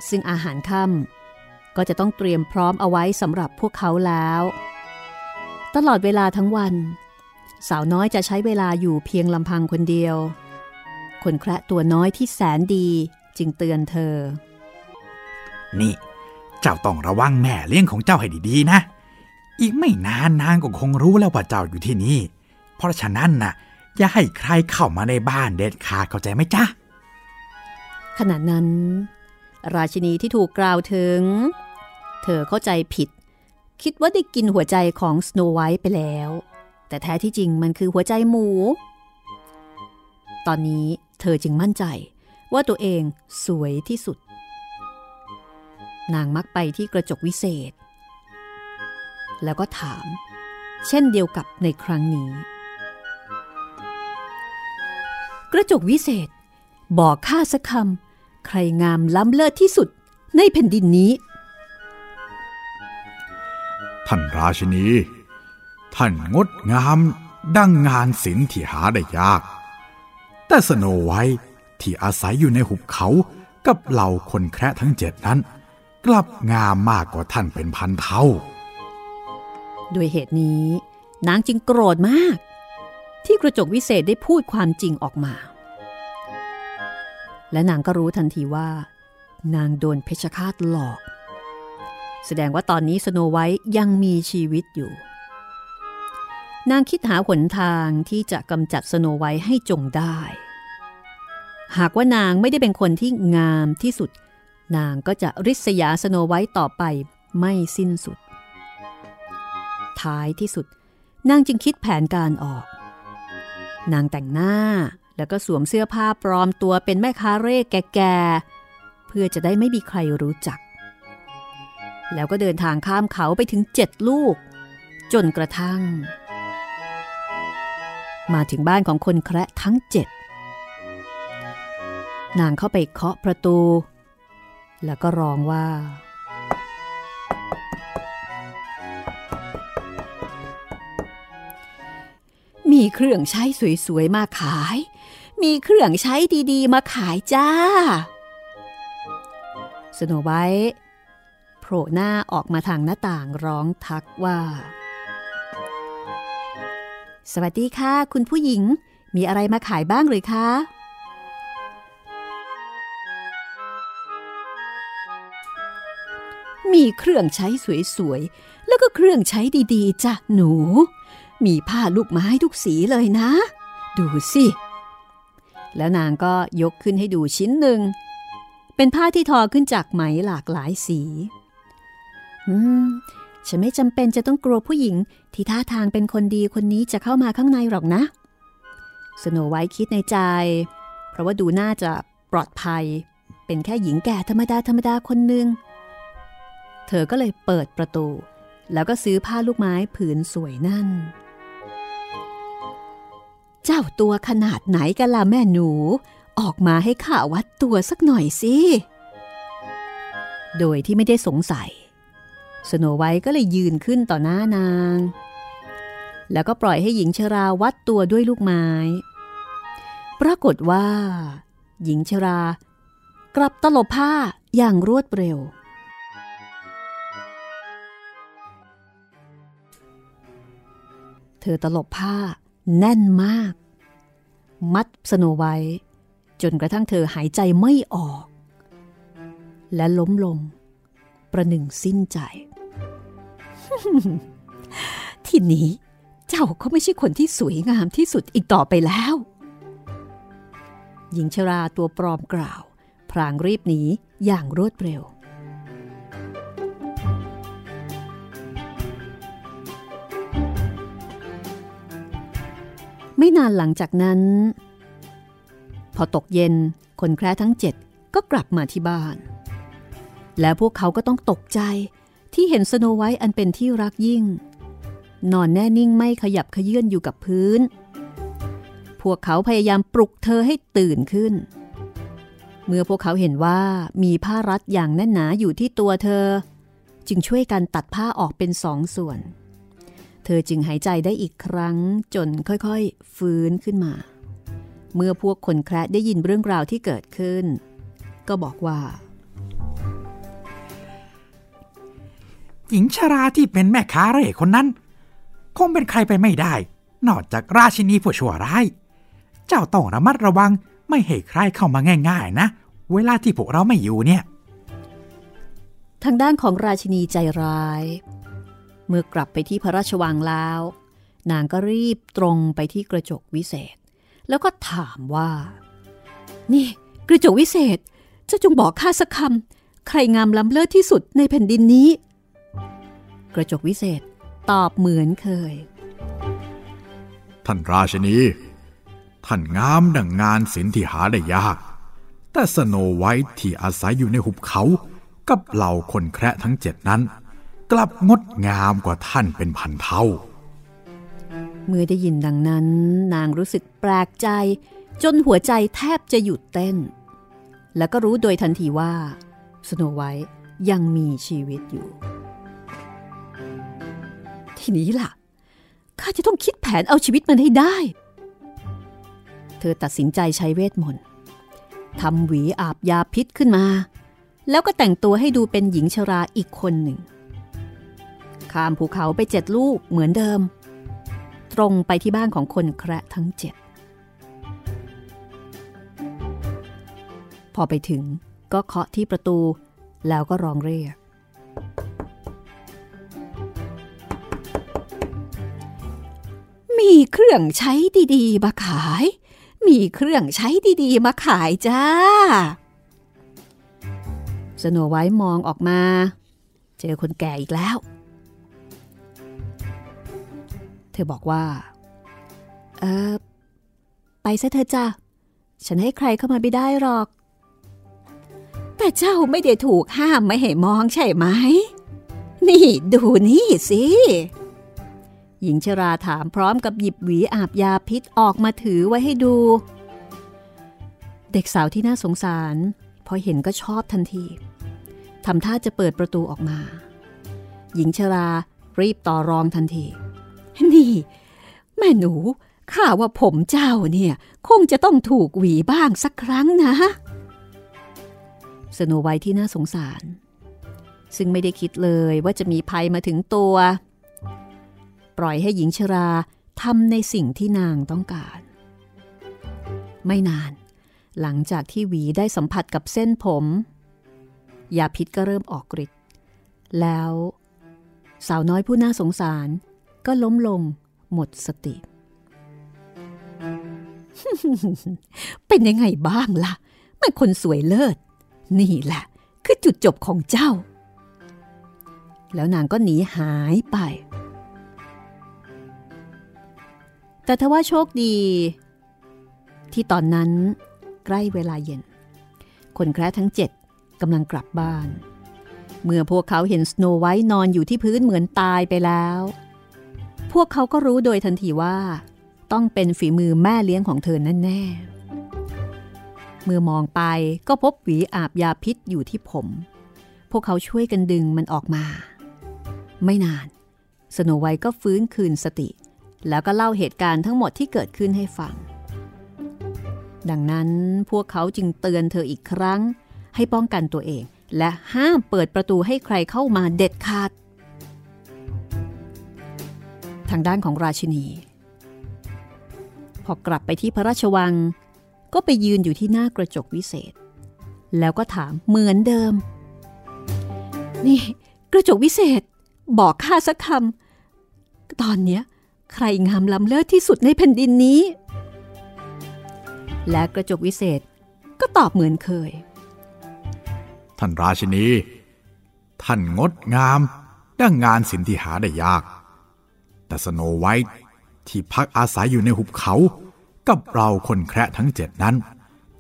Speaker 3: ซึ่งอาหารค่ำก็จะต้องเตรียมพร้อมเอาไว้สำหรับพวกเขาแล้ว ตลอดเวลาทั้งวัน สาวน้อยจะใช้เวลาอยู่เพียงลำพังคนเดียว คนแคระตัวน้อยที่แสนดีจึงเตือนเธอ
Speaker 2: นี่ เจ้าต้องระวังแม่เลี้ยงของเจ้าให้ดีๆนะ อีกไม่นานนางก็คงรู้แล้วว่าเจ้าอยู่ที่นี่ เพราะฉะนั้นนะ่ะอย่าให้ใครเข้ามาในบ้านเด็ดขาดเข้าใจไหมจ๊ะ
Speaker 3: ขณะนั้น ราชินีที่ถูกกล่าวถึง เธอเข้าใจผิด คิดว่าได้กินหัวใจของสโนไวท์ไปแล้ว แต่แท้ที่จริงมันคือหัวใจหมู ตอนนี้เธอจึงมั่นใจว่าตัวเองสวยที่สุด นางมักไปที่กระจกวิเศษ แล้วก็ถาม เช่นเดียวกับในครั้งนี้ กระจกวิเศษ บอกข้าสักคำใครงามล้ำเลิศที่สุดในแผ่นดินนี้
Speaker 2: ท่านราชินี ท่านงดงามดังงานศิลป์ที่หาได้ยาก แต่สโนไวท์ที่อาศัยอยู่ในหุบเขากับเหล่าคนแคระทั้งเจ็ดนั้น กลับงามมากกว่าท่านเป็นพันเท่า
Speaker 3: ด้วยเหตุนี้ นางจึงโกรธมาก ที่กระจกวิเศษได้พูดความจริงออกมา และนางก็รู้ทันทีว่า นางโดนเพชฌฆาตหลอก แสดงว่าตอนนี้สโนไวท์ยังมีชีวิตอยู่ นางคิดหาหนทางที่จะกำจัดสโนไวท์ให้จงได้ หากว่านางไม่ได้เป็นคนที่งามที่สุด นางก็จะริษยาสโนไวท์ต่อไปไม่สิ้นสุด ท้ายที่สุด นางจึงคิดแผนการออก นางแต่งหน้าแล้วก็สวมเสื้อผ้าปลอมตัวเป็นแม่ค้าเร่แก่ๆเพื่อจะได้ไม่มีใครรู้จัก แล้วก็เดินทางข้ามเขาไปถึงเจ็ดลูก จนกระทั่ง มาถึงบ้านของคนแคระทั้งเจ็ดนางเข้าไปเคาะประตู แล้วก็ร้องว่า มีเครื่องใช้สวยๆมาขาย มีเครื่องใช้ดีๆ มาขายจ้า สโนไวท์ ผล่หน้าออกมาทางหน้าต่างร้องทักว่า สวัสดีค่ะ คุณผู้หญิง มีอะไรมาขายบ้างหรือคะ มีเครื่องใช้สวยๆ แล้วก็เครื่องใช้ดีๆจ้ะหนู มีผ้าลูกไม้ทุกสีเลยนะ ดูสิ แล้วนางก็ยกขึ้นให้ดูชิ้นหนึ่งเป็นผ้าที่ทอขึ้นจากไหมหลากหลายสี อืม ฉันไม่จำเป็นจะต้องกลัวผู้หญิงที่ท่าทางเป็นคนดีคนนี้จะเข้ามาข้างในหรอกนะ สโนไวท์คิดในใจ เพราะว่าดูน่าจะปลอดภัย เป็นแค่หญิงแก่ธรรมดาธรรมดาคนหนึ่ง เธอก็เลยเปิดประตู แล้วก็ซื้อผ้าลูกไม้ผืนสวยนั่น เจ้าตัวขนาดไหนกันล่ะแม่หนู ออกมาให้ข้าวัดตัวสักหน่อยสิโดยที่ไม่ได้สงสัย สโนไวก็เลยยืนขึ้นต่อหน้านาง แล้วก็ปล่อยให้หญิงชราวัดตัวด้วยลูกไม้ ปรากฏว่า หญิงชรากลับตลบผ้าอย่างรวดเร็ว เธอตลบผ้าแน่นมาก มัดสโนไว้ จนกระทั่งเธอหายใจไม่ออก และล้มลงประหนึ่งสิ้นใจ ทีนี้เจ้าก็ไม่ใช่คนที่สวยงามที่สุดอีกต่อไปแล้ว หญิงชราตัวปลอมกล่าว พรางรีบหนีอย่างรวดเร็ว ไม่นานหลังจากนั้น พอตกเย็นคนแคร์ทั้งเจ็ดก็กลับมาที่บ้าน และพวกเขาก็ต้องตกใจ ที่เห็นสโนไวท์อันเป็นที่รักยิ่ง นอนแน่นิ่งไม่ขยับขยื่นอยู่กับพื้น พวกเขาพยายามปลุกเธอให้ตื่นขึ้น เมื่อพวกเขาเห็นว่ามีผ้ารัดอย่างแน่นหนาอยู่ที่ตัวเธอ จึงช่วยกันตัดผ้าออกเป็นสองส่วน เธอจึงหายใจได้อีกครั้งจนค่อยๆ ฟื้นขึ้นมา เมื่อพวกคนแคระได้ยินเรื่องราวที่เกิดขึ้น ก็บอกว่า
Speaker 2: หญิงชราที่เป็นแม่ค้าเร่คนนั้น คงเป็นใครไปไม่ได้ นอกจากราชินีผู้ชั่วร้าย เจ้าต้องระมัดระวังไม่ให้ใครเข้ามาง่ายๆนะ เวลาที่พวกเราไม่อยู่เนี่ย
Speaker 3: ทางด้านของราชินีใจร้าย เมื่อกลับไปที่พระราชวังแล้ว นางก็รีบตรงไปที่กระจกวิเศษ แล้วก็ถามว่า นี่กระจกวิเศษเจ้าจงบอกข้าสักคำใครงามล้ำเลิศที่สุดในแผ่นดินนี้ กระจกวิเศษตอบเหมือนเคย
Speaker 2: ท่านราชินี ท่านงามดังงานศิลป์ที่หาได้ยาก แต่สโนไวท์ที่อาศัยอยู่ในหุบเขากับเหล่าคนแคระทั้งเจ็ดนั้น กลับงดงามกว่าท่านเป็นพันเท่า
Speaker 3: เมื่อได้ยินดังนั้น นางรู้สึกแปลกใจ จนหัวใจแทบจะหยุดเต้น แล้วก็รู้โดยทันทีว่าสโนไวท์ยังมีชีวิตอยู่ ทีนี้ล่ะ ข้าจะต้องคิดแผนเอาชีวิตมันให้ได้ เธอตัดสินใจใช้เวทมนต์ทำหวีอาบยาพิษขึ้นมา แล้วก็แต่งตัวให้ดูเป็นหญิงชราอีกคนหนึ่ง ข้ามภูเขาไปเจ็ดลูกเหมือนเดิม ตรงไปที่บ้านของคนแคระทั้งเจ็ดพอไปถึงก็เคาะที่ประตูแล้วก็ร้องเรียก มีเครื่องใช้ดีๆ มาขาย มีเครื่องใช้ดีๆ มาขายจ้า สโนไว้มองออกมา เจอคนแก่อีกแล้ว เธอบอกว่า เออไปซะเธอจ้าฉันให้ใครเข้ามาไม่ได้หรอก แต่เจ้าไม่ได้ถูกห้ามไม่ให้มองใช่ไหม นี่ดูนี่สิ หญิงชราถามพร้อมกับหยิบหวีอาบยาพิษออกมาถือไว้ให้ดู เด็กสาวที่น่าสงสาร พอเห็นก็ชอบทันทีทำท่าจะเปิดประตูออกมา หญิงชรารีบต่อรองทันที นี่ แม่หนูข้าว่าผมเจ้าเนี่ย คงจะต้องถูกหวีบ้างสักครั้งนะ สโนไวท์ที่น่าสงสาร ซึ่งไม่ได้คิดเลยว่าจะมีภัยมาถึงตัว ปล่อยให้หญิงชราทำในสิ่งที่นางต้องการ ไม่นาน หลังจากที่หวีได้สัมผัสกับเส้นผมยาพิษก็เริ่มออกฤทธิ์แล้วสาวน้อยผู้น่าสงสารก็ล้มลงหมดสติ เป็นยังไงบ้างล่ะแม่คนสวยเลิศ นี่แหละ คือจุดจบของเจ้า แล้วนางก็หนีหายไป แต่ทว่าโชคดี ที่ตอนนั้นใกล้เวลาเย็น คนแคระทั้งเจ็ดกำลังกลับบ้าน เมื่อพวกเขาเห็นสโนไวท์นอนอยู่ที่พื้นเหมือนตายไปแล้ว พวกเขาก็รู้โดยทันทีว่า ต้องเป็นฝีมือแม่เลี้ยงของเธอแน่ๆ เมื่อมองไปก็พบหวีอาบยาพิษอยู่ที่ผม พวกเขาช่วยกันดึงมันออกมา ไม่นาน สโนไวท์ก็ฟื้นคืนสติ แล้วก็เล่าเหตุการณ์ทั้งหมดที่เกิดขึ้นให้ฟัง ดังนั้นพวกเขาจึงเตือนเธออีกครั้ง ให้ป้องกันตัวเอง และห้ามเปิดประตูให้ใครเข้ามาเด็ดขาด ทางด้านของราชินี พอกลับไปที่พระราชวัง ก็ไปยืนอยู่ที่หน้ากระจกวิเศษ แล้วก็ถามเหมือนเดิม นี่ กระจกวิเศษ บอกข้าสักคำตอนเนี้ย ใครงามล้ำเลิศที่สุดในแผ่นดินนี้ และกระจกวิเศษก็ตอบเหมือนเคย
Speaker 2: ท่านราชินี ท่านงดงามดังงานศิลป์ที่หาได้ยาก แต่สโนไวท์ที่พักอาศัยอยู่ในหุบเขากับเราคนแคระทั้งเจ็ดนั้น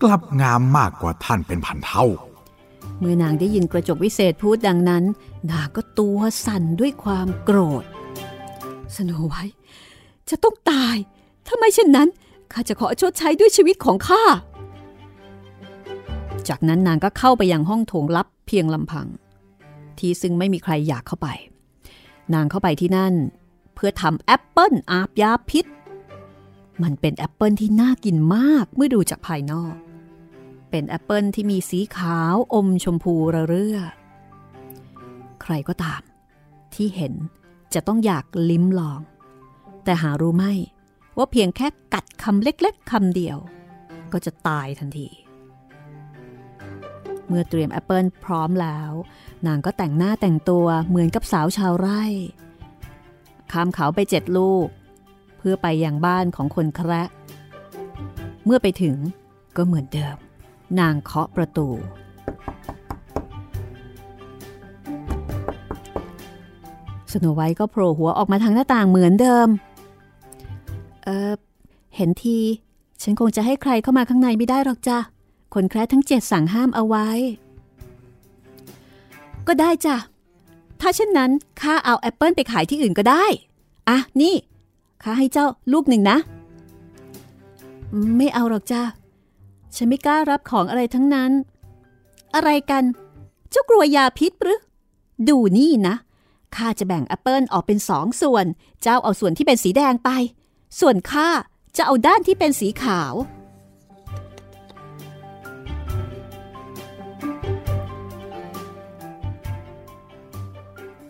Speaker 2: กลับงามมากกว่าท่านเป็นพันเท่า
Speaker 3: เมื่อนางได้ยินกระจกวิเศษพูดดังนั้น นางก็ตัวสั่นด้วยความโกรธ สโนไวท์ จะต้องตาย ถ้าไม่เช่นนั้น ข้าจะขอชดใช้ด้วยชีวิตของข้า จากนั้นนางก็เข้าไปยังห้องโถงลับเพียงลำพัง ที่ซึ่งไม่มีใครอยากเข้าไป นางเข้าไปที่นั่น เพื่อทำแอปเปิลอาบยาพิษ มันเป็นแอปเปิลที่น่ากินมากเมื่อดูจากภายนอก เป็นแอปเปิลที่มีสีขาวอมชมพูระเรื่อ ใครก็ตาม ที่เห็นจะต้องอยากลิ้มลอง แต่หารู้ไม่ว่าเพียงแค่กัดคำเล็กๆคำเดียว ก็จะตายทันที เมื่อเตรียมแอปเปิลพร้อมแล้ว นางก็แต่งหน้าแต่งตัวเหมือนกับสาวชาวไร่ข้ามเขาไปเจ็ดลูก เพื่อไปยังบ้านของคนแคระเมื่อไปถึงก็เหมือนเดิม นางเคาะประตู สโนไวท์ก็โผล่หัวออกมาทางหน้าต่างเหมือนเดิม เออเห็นที ฉันคงจะให้ใครเข้ามาข้างในไม่ได้หรอกจ้ะคนแคระทั้งเจ็ดสั่งห้ามเอาไว้ ก็ได้จ้ะ ถ้าเช่นนั้นข้าเอาแอปเปิลไปขายที่อื่นก็ได้ อะ นี่ข้าให้เจ้าลูกหนึ่งนะ ไม่เอาหรอกจ้ะ ฉันไม่กล้ารับของอะไรทั้งนั้น อะไรกัน เจ้ากลัวยาพิษหรือ ดูนี่นะข้าจะแบ่งแอปเปิลออกเป็นสองส่วน เจ้าเอาส่วนที่เป็นสีแดงไป ส่วนข้าจะเอาด้านที่เป็นสีขาว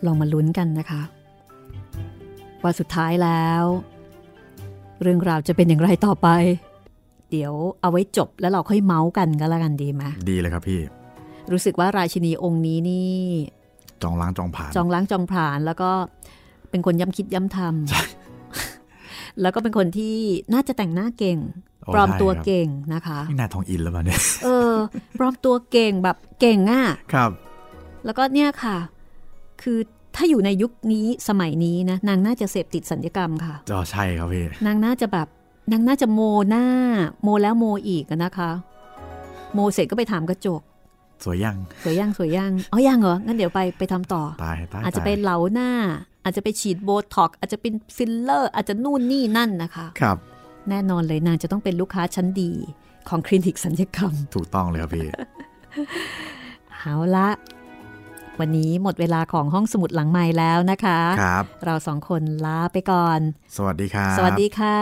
Speaker 3: ลองมาลุ้นกันนะคะ ว่าสุดท้ายแล้ว เรื่องราวจะเป็นอย่างไรต่อไป เดี๋ยวเอาไว้จบแล้วเราค่อยเมาส์กันก็แล้วกันดีไหม
Speaker 2: ดีเลยครับพี่
Speaker 3: รู้สึกว่าราชินีองค์นี้นี่
Speaker 2: จองล้างจองผ่าน
Speaker 3: จองล้างจองผลาญแล้วก็เป็นคนย้ำคิดย้ำทำ แล้วก็เป็นคนที่น่าจะแต่งหน้าเก่ง
Speaker 2: โอ้
Speaker 3: ปลอมตัว
Speaker 2: ได้ครับ
Speaker 3: เก่งนะคะ
Speaker 2: นี่นายทองอินแล้วป่ะเนี่ย
Speaker 3: เออ ปลอมตัวเก่งแบบเก่งอะ่ะ
Speaker 2: ครับ
Speaker 3: แล้วก็เนี่ยค่ะ คือถ้าอยู่ในยุคนี้สมัยนี้นะนางน่าจะเสพติดสัญญกรรมค่ะ
Speaker 2: จอใช่ครับพี่
Speaker 3: นางน่าจะแบบนางน่าจะโมหน้า โมแล้วโมอีกอะนะคะ โมเสร็จก็ไปถามกระจก
Speaker 2: สวยยัง
Speaker 3: สวยยังสวยยังอ๋อยังเหรองั้นเดี๋ยวไปไปทำต่อ
Speaker 2: ตายตาย
Speaker 3: อาจจะ
Speaker 2: ต้อง
Speaker 3: ไปเหลาหน้า อาจจะไปฉีดโบท็อกซ์อาจจะเป็นฟิลเลอร์ อาจจะนู่นนี่นั่นนะคะ
Speaker 2: ครับ
Speaker 3: แน่นอนเลยนางจะต้องเป็นลูกค้าชั้นดีของคลินิกศัลยกรรม
Speaker 2: ถูกต้องเลยครับพี่
Speaker 3: เอาละวันนี้หมดเวลาของห้องสมุดหลังใหม่แล้วนะคะ
Speaker 2: ครับ
Speaker 3: เราสองคนลาไปก่อน
Speaker 2: สวัสดีครับ
Speaker 3: สวัสดีค่ะ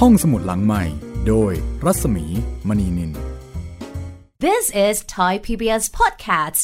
Speaker 2: ห้องสมุดหลังใหม่ โดยรัศมีมณีนิน
Speaker 1: This is Thai PBS Podcasts.